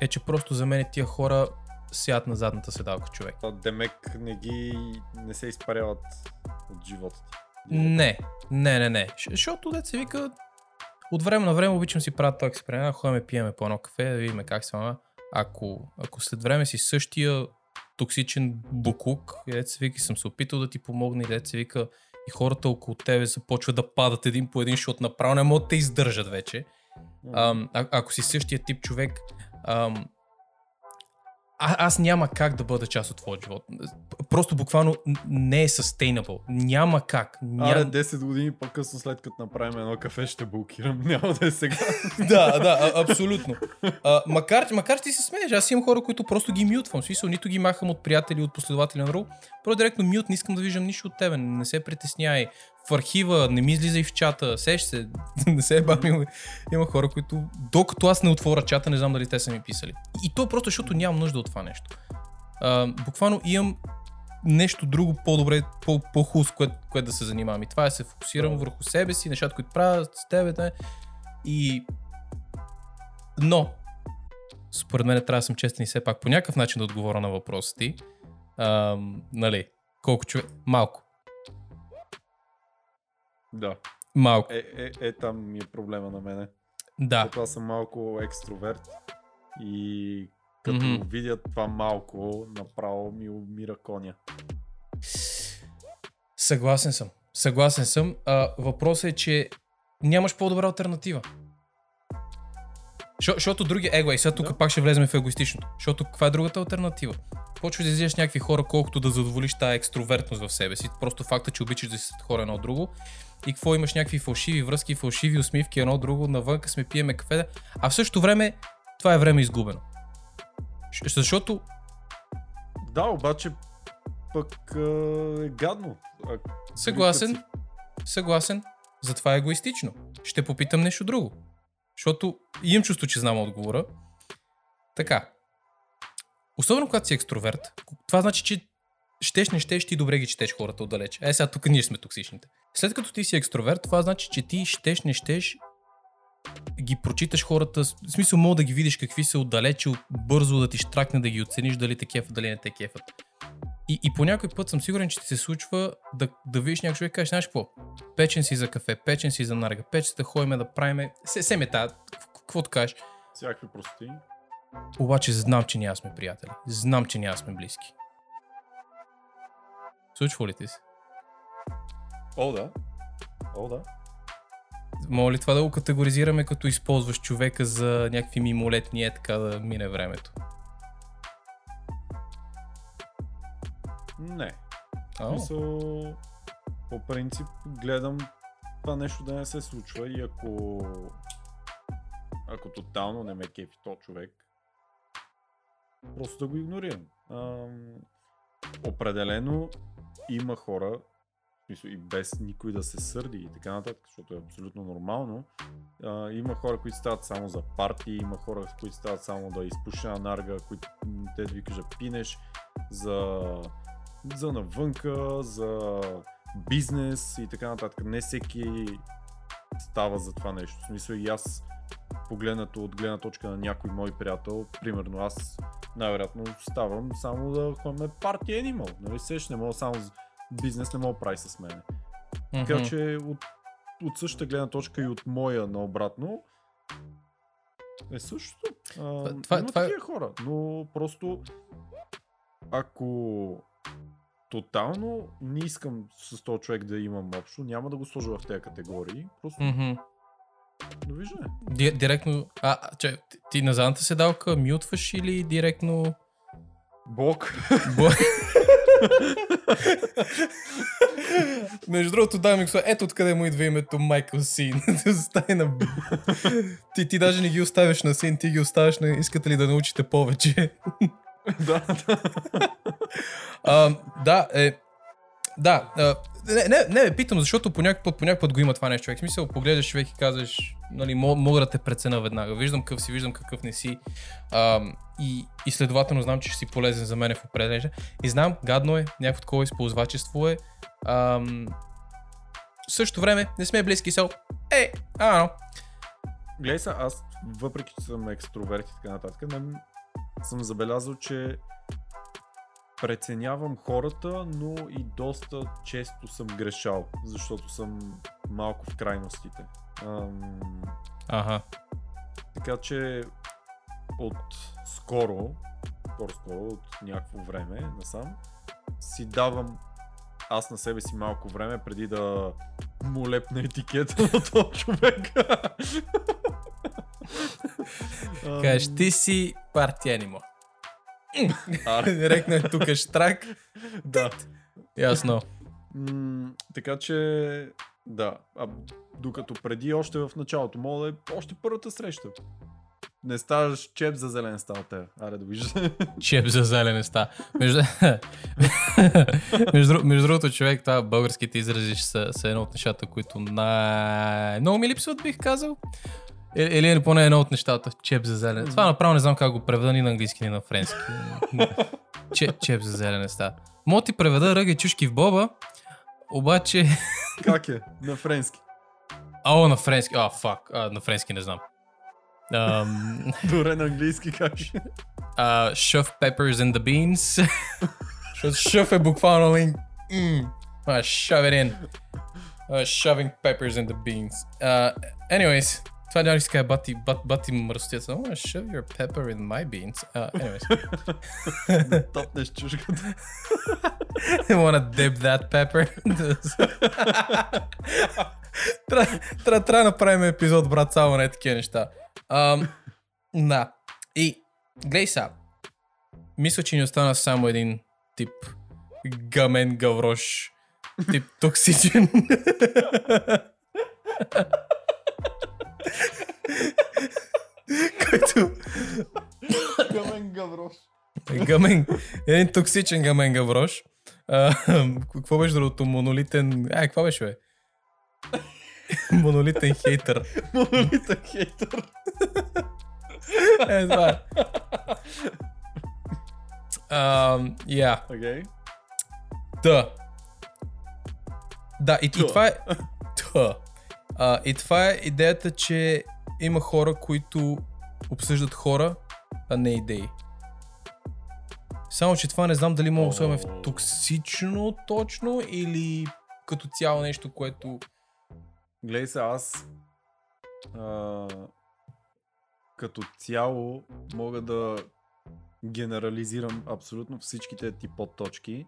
е, че просто за мен тия хора сядат на задната седалка човек. А Демек не ги не се изпаряват от живота ти. Не, не, не, не. Защото дет се вика, от време на време обичам си правя този експеримент, ходим пиеме по едно кафе, да видим как се. Ако, ако след време си същия токсичен буклук, и дет се вика, съм се опитал да ти помогна, и дет се вика, и хората около тебе започват да падат един по един, защото направо не могат да те издържат вече. Ам, а, ако си същия тип човек, ам, а, аз няма как да бъда част от твоя живот. Просто буквално не е sustainable. Няма как. Ня... Аре, 10 години по-късно след като направим едно кафе ще блокирам. Няма да е сега. да, да, абсолютно. А, макар, макар ти се смееш, аз имам хора, които просто ги мютвам. Смисъл, нито ги махам от приятели, от последователи на друго. Просто директно мют, не искам да виждам нищо от тебе. Не се притесняй. В архива, не ми излизай в чата, сеш се, не се е бавил. Има хора, които докато аз не отворя чата, не знам дали те са ми писали. И то просто защото нямам нужда от това нещо. А, буквално имам нещо друго по-добре, по- по-хубаво, с което, което да се занимавам. И това е се фокусирам върху себе си, нещата, които правя с тебе. Да, и... Но, според мен трябва да съм честен и все пак по някакъв начин да отговоря на въпроса ти. Нали, колко човек... Малко. Да. Малко. Е, е, е, там ми е проблема на мене. Да. Защото аз съм малко екстроверт и като Мгм. видя това малко, направо ми умира коня. Съгласен съм. Съгласен съм. А, въпросът е, че нямаш по-добра альтернатива. Защо- Защото други... Его, и сега тук Да. пак ще влезем в егоистичното. Защото каква е другата альтернатива? Почваш да излизаш някакви хора, колкото да задоволиш тази екстровертност в себе си. Просто факта, че обичаш да си сред хора едно от друго. И какво имаш някакви фалшиви връзки, фалшиви усмивки едно друго, навънка сме пиеме кафе. А в същото време това е време изгубено. Защото Да, обаче пък е гадно. А, Съгласен. Съгласен. Затова е егоистично. Ще попитам нещо друго. Защото имам чувство, че знам отговора. Така. Особено когато си екстроверт, това значи, че щеш, не щеш, ти добре ги четеш хората отдалеч. Е, сега тук ние сме токсичните. След като ти си екстроверт, това значи, че ти щеш, не щеш, ги прочиташ хората, в смисъл мога да ги видиш какви са отдалече, бързо да ти штракне, да ги оцениш дали те кефат, дали не те кефат. И, и по някой път съм сигурен, че ти се случва да, да видиш някой човек и кажеш, знаеш какво, печен си за кафе, печен си за нарга, печен да ходим да правим, се, се мета, каквото кажеш. Всякакви прости. Обаче знам, че ние сме приятели. Знам, че ние сме близки. Случва ли ти се? О, да. О, да. Мога ли това да го категоризираме като използваш човека за някакви мимолетни е така да мине времето? Не. А, Мисъл, по принцип гледам това нещо да не се случва и ако ако тотално не ме кефи то човек, просто да го игнорирам. Ам, определено има хора, и без никой да се сърди и така нататък, защото е абсолютно нормално. А, има хора, които стават само за парти, има хора, които стават само да изпуша на нарга, които те да ви кажат пинеш, за, за навънка, за бизнес и така нататък. Не всеки става за това нещо. В смисъл и аз погледнато от гледна точка на някой мой приятел, примерно аз най-вероятно ставам само да ходим парти Animal. Нали сеш, не мога само бизнес не мога да прави с мене. Така Мгм. че от, от същата гледна точка и от моя наобратно е същото. А, това- това, има това такива хора, но просто ако тотално не искам с този човек да имам общо, няма да го сложа в тези категории. Просто Мгм. довиждане. Ди- директно... А, че, ти- ти на задната седалка мютваш или директно... Бог. Бо... Между другото, дами и господа, ето откъде му идва името Майкъл Син. На... ти, ти даже не ги оставяш на Син, ти ги оставяш на... Искате ли да научите повече? да, да. А, да, е... Да, не, не, не, питам, защото по някакъв път, по някакъв път го има това нещо, човек. В смисъл, погледаш човек и казваш, нали, мога, да те прецена веднага. Виждам какъв си, виждам какъв не си. А, и, и следователно знам, че ще си полезен за мен в определен И знам, гадно е, някакво такова използвачество е. Ам, в същото време, не сме близки сел. Е, а, но. Гледай са, аз въпреки, че съм екстроверт и така нататък, не, съм забелязал, че преценявам хората, но и доста често съм грешал, защото съм малко в крайностите. Ам, Ага. така че от скоро, скоро-скоро, от някакво време насам, си давам аз на себе си малко време преди да му лепна етикета на този човек. Кажеш, ти си партия анимо. А, Директно е тук штрак. да. Ясно. М, така че, да. А, докато преди, още в началото, мога да е още първата среща. Не ставаш чеп за зелен стал те. Аре да виждаш. Чеп за зелен ста. Между... между, между другото, човек, това българските изрази са, са едно от нещата, които най... много ми липсват, бих казал. Или, е поне едно от нещата. Чеп за зелен. Това направо не знам как го преведа ни на английски, ни на френски. Че, чеп за зелен ста. Мога ти преведа ръга и чушки в боба, обаче... как е? На френски. О, на френски. А, фак. А, на френски не знам. Ам, Добре на английски как е? uh, shove peppers in the beans. Защото shove е буквално like, mm, uh, shove it in. Uh, shoving peppers in the beans. Uh, anyways, това си кажа бати, бат, бати мръстица. I wanna shove your pepper in my beans. Uh, anyways, Топнеш чушката. I wanna dip that pepper. Трябва да направим епизод, брат, само на такива неща. Да. И, глей сега. Мисля, че ни остана само един тип гамен гаврош. Тип токсичен. Който Гамен гаврош. Гамен. Един токсичен гамен гаврош. А, какво беше другото? Монолитен... А, какво беше, бе? Монолитен хейтър. Монолитен хейтър. Е, това е. Я. Окей. Да. Да, и, и това е... Да. А, и това е идеята, че има хора, които обсъждат хора, а не идеи. Само, че това не знам дали мога да слагаме в токсично точно или като цяло нещо, което... Гледай се, аз а, като цяло мога да генерализирам абсолютно всичките ти подточки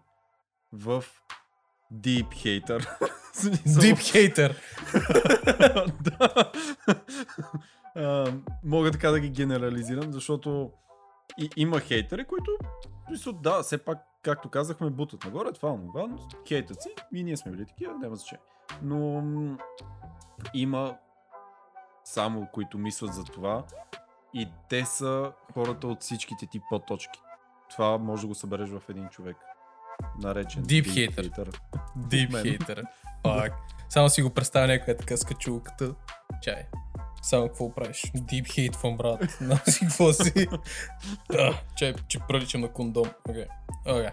в Deep Hater. Смисъл, Deep hater. да. А, мога така да ги генерализирам, защото и, има хейтери, които мисля, да, все пак, както казахме, бутат нагоре, това, това, но хейтът си и ние сме били такива, няма значение. Но м, има само които мислят за това и те са хората от всичките ти подточки. Това може да го събереш в един човек. Наречен Deep hater. hater. Deep мен. hater. Пак. Само си го представя някой е така с качулката. Чай. Само какво правиш? Deep hate from брат. На си какво си. Да, чай, че приличам на кондом. Окей. Окей.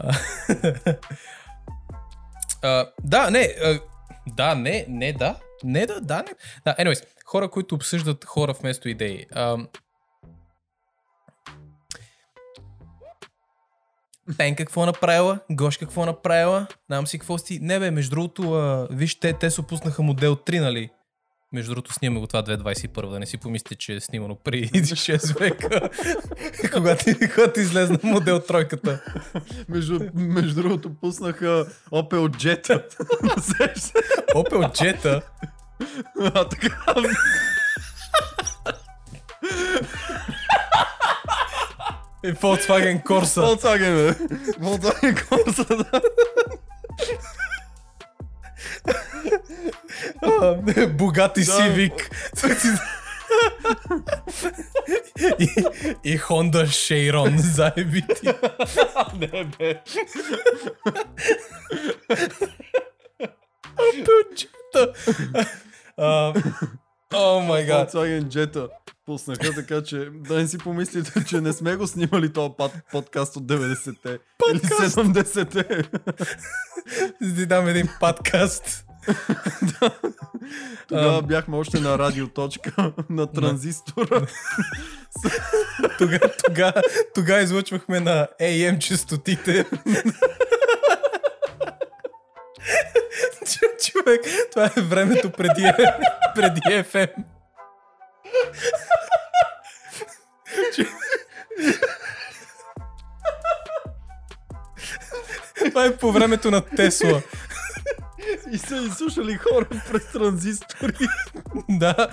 А, Да, не. а, Да, не, не, да. Не, да, да, не. Да, anyways, хора, които обсъждат хора вместо идеи. Ам, Пенка какво направила, Гош какво направила, знам си какво си. Не бе, между другото, а, виж, те, те се опуснаха модел 3, нали? Между другото, снимаме го това 2021, да не си помислите, че е снимано при 6 века, когато, когато излезна модел тройката. Между, между другото пуснаха Opel Jetta. Opel Jetta, а така. In Volkswagen Corsa. Volkswagen, Volkswagen Corsa. Bugatti Civic. I, I Honda Chiron, zajebiti. ne, ne. Opel Jetta. oh my god. Volkswagen Jetta. Пуснаха, така че да не си помислите, че не сме го снимали този пад- подкаст от 90-те или Подкаст. 70-те. Да ти дам един подкаст. Тогава А. бяхме още на радиоточка на транзистора. Тогава тога, тога излъчвахме на AM частотите. Човек, това е времето преди, преди FM. Това е по времето на Тесла. И са изслушали хора през транзистори. Да.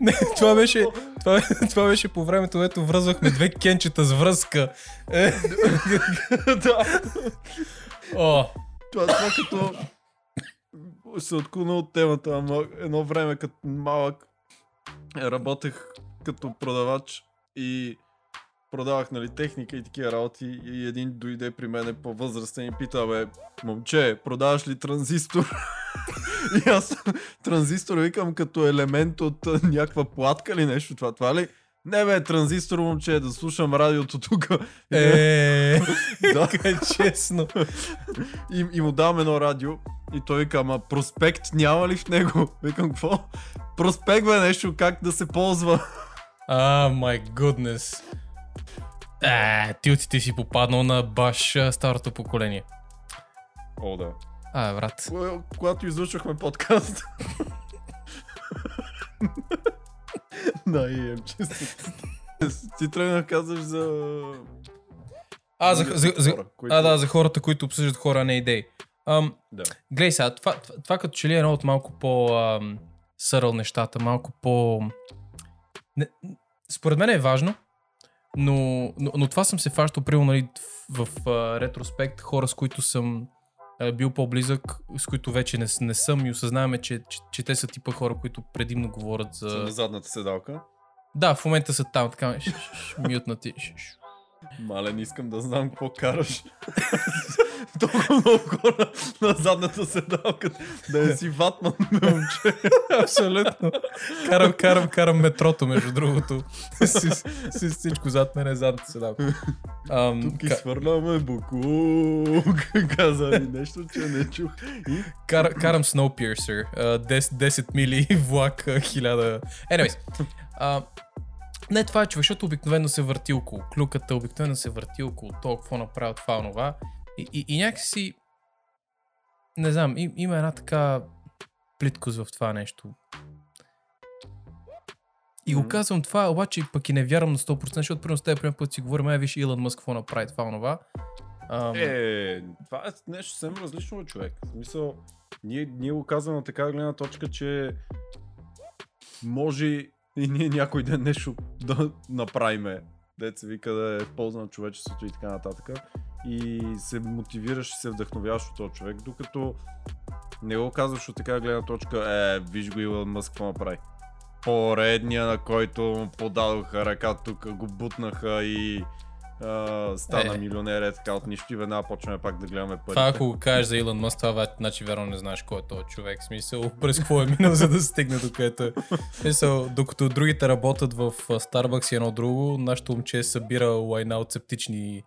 Не, това беше, това, това беше по времето, което връзвахме две кенчета с връзка. Е, да. о, Това, това като се отклона от темата, ама едно време като малък работех като продавач и продавах нали, техника и такива работи и един дойде при мене по-възрастен и пита, бе, момче, продаваш ли транзистор? и аз транзистор викам като елемент от някаква платка или нещо това. Това ли? Не бе, транзистор, момче, да слушам радиото тук. е, да. е честно. И, и му давам едно радио и той вика, ама проспект няма ли в него? Викам, какво? Проспект бе нещо, как да се ползва. А, май гуднес. Е, ти си попаднал на баш старото поколение. О, да. А, брат. Когато излучвахме подкаст. да, и ем често. Ти тръгна да казваш за... А, за, за, за, хора, които- а, да, за хората, които обсъждат хора, а не идеи. Ам, Да. Глей сега, това, това, това като че ли е едно от малко по ам, съръл нещата, малко по... Не, според мен е важно, но, но, но това съм се фащал, примерно, нали, в, в а, ретроспект, хора, с които съм бил по-близък, с които вече не, не съм и осъзнаваме, че, че, че те са типа хора, които предимно говорят за... На задната седалка. Да, в момента са там, така, ш- ш- ш- мютнати. ш- ш- Мале, не искам да знам какво караш. Толкова много хора на задната седалка. Да не си ватман, бе, момче. Абсолютно. Карам, карам, карам метрото, между другото. с, с, всичко зад мен е задната седалка. Ам, Тук ка, изхвърляме буклук. Каза ми нещо, че не чух. И кар, карам Snowpiercer. а, 10, 10 мили влак, а, 1000... Anyways. А, не, това е човек, защото обикновено се върти около клюката, обикновено се върти около то, какво направил това, онова. И, и, и някакси, не знам, им, има една така плиткост в това нещо. И го казвам това, обаче пък и не вярвам на 100%, защото примерно с теб примерно път си говорим, ай виж Илон Мъск какво направи това, онова. Ам, Е, това е нещо съвсем различно човек. В смисъл, ние, ние го казваме на така гледна точка, че може и ние някой ден нещо да направиме. Деца вика да е в полза на човечеството и така нататък. И се мотивираш и се вдъхновяваш от този човек, докато не го казваш от така гледна точка, е, виж го Илон Мъск какво направи. Поредния, на който му подадоха ръка тук, го бутнаха и а, стана Е. милионер, е така от нищо и веднага почваме пак да гледаме парите. Това ако го кажеш за Илон Мъск, това значи верно не знаеш кой е този човек. Смисъл, през какво е минал, за да стигне до където е. Смисъл, докато другите работят в Starbucks и едно друго, нашето момче събира лайна от септични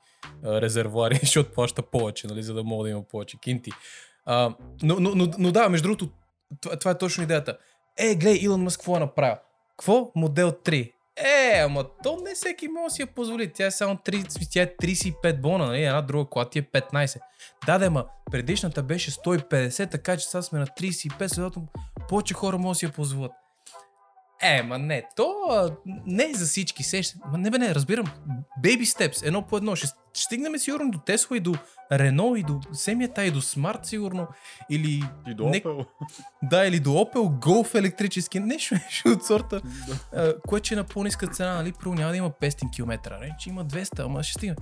резервуари, защото плаща повече, нали, за да мога да има повече кинти. А, но, но, но, но да, между другото, това, това е точно идеята. Е, гледай, Илон Мъск какво е направил? Какво? Модел 3. Е, ама то не всеки може да си я позволи. Тя е само 30, тя е 35 бона, нали? Една друга кола ти е 15. Да, да, ма предишната беше 150, така че сега сме на 35, следователно повече хора могат да си я позволят. Е, ма не, то а, не е за всички сеща. Ма не бе, не, разбирам. Baby steps, едно по едно. Ще, ще стигнем сигурно до Тесла и до Рено и до Семията и до Смарт сигурно. Или И до Не- Opel. да, или до Opel Golf електрически, нещо, нещо от сорта, а, което е на по-ниска цена, нали, първо няма да има 500 км, не, че има 200, ама ще стигне.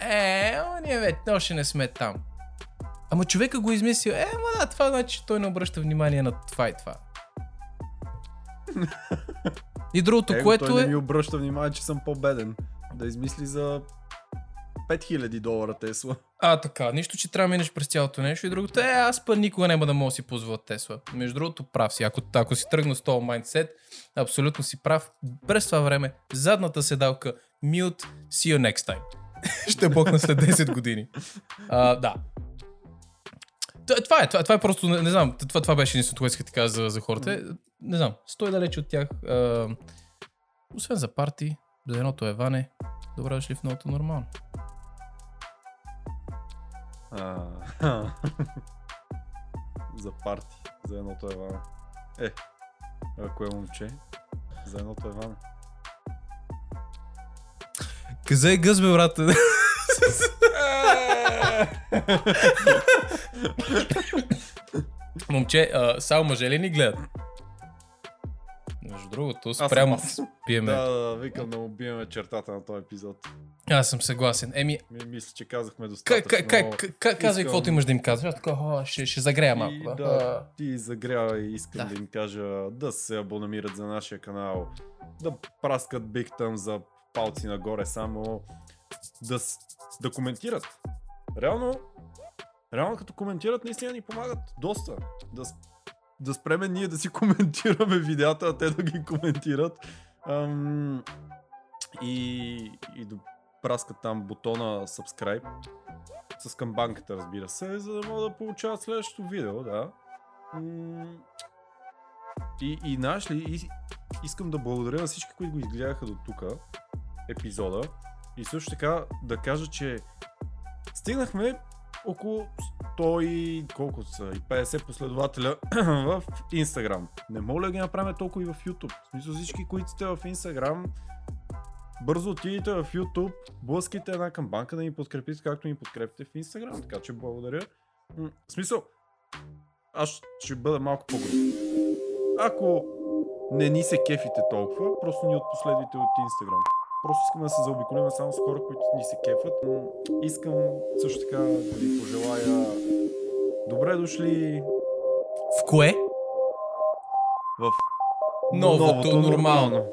Е, ама ние вече още не сме там. Ама човека го измислил, е, ама да, това значи, че той не обръща внимание на това и това. И другото, Его, което той е... не ми обръща внимание, че съм по-беден. Да измисли за 5000 долара Тесла. А, така, нищо, че трябва да минеш през цялото нещо и другото е, аз път никога няма да мога да си позволя Тесла. Между другото, прав си. Ако, ако си тръгна с този майндсет, абсолютно си прав. През това време, задната седалка, mute, see you next time. Ще бокна след 10 години. А, да. Това е, това, това е просто, не, не знам, това, това беше единственото, което исках да кажа за, за хората. Не знам, стой далеч от тях. А, освен за парти, за едното е ване, добре дошли в новото нормално. За парти. За едното е вана. Е, ако е момче, за едното е вана. Каза е гъз, бе, брат. Момче, а, само мъже ли ни гледат? Между другото, спрямо аз. пиеме. Да, да, да, викам да му биеме чертата на този епизод. Аз съм съгласен. Еми, Ми, мисля, че казахме ка- достатъчно. ка- ка- ка- ка- казвай искам- каквото имаш да им казваш. Аз така, «А, ще, ще загрея малко. И да. да, ти загрява и искам Да. да. им кажа да се абонамират за нашия канал, да праскат Big Thumb за палци нагоре само, да, да коментират. Реално, реално като коментират наистина ни помагат доста. Да, да спреме ние да си коментираме видеята, а те да ги коментират. Ам, и, и да праскат там бутона subscribe с камбанката, разбира се, за да могат да получават следващото видео, да. И, и знаеш ли, и, искам да благодаря на всички, които го изгледаха до тук, епизода. И също така да кажа, че стигнахме около 100 и колко са, и 50 последователя в Instagram. Не мога да ги направим толкова и в YouTube? В смисъл всички, които сте в Instagram, бързо отидете в YouTube, блъскайте една камбанка да ни подкрепите, както ни подкрепите в Instagram. Така че благодаря. В смисъл, аз ще бъда малко по-груб. Ако не ни се кефите толкова, просто ни отпоследвайте от Instagram. Просто искаме да се заобиколим само с хора, които ни се кефат. Искам също така да ви пожелая добре дошли В кое? в Новото нормално. нормално.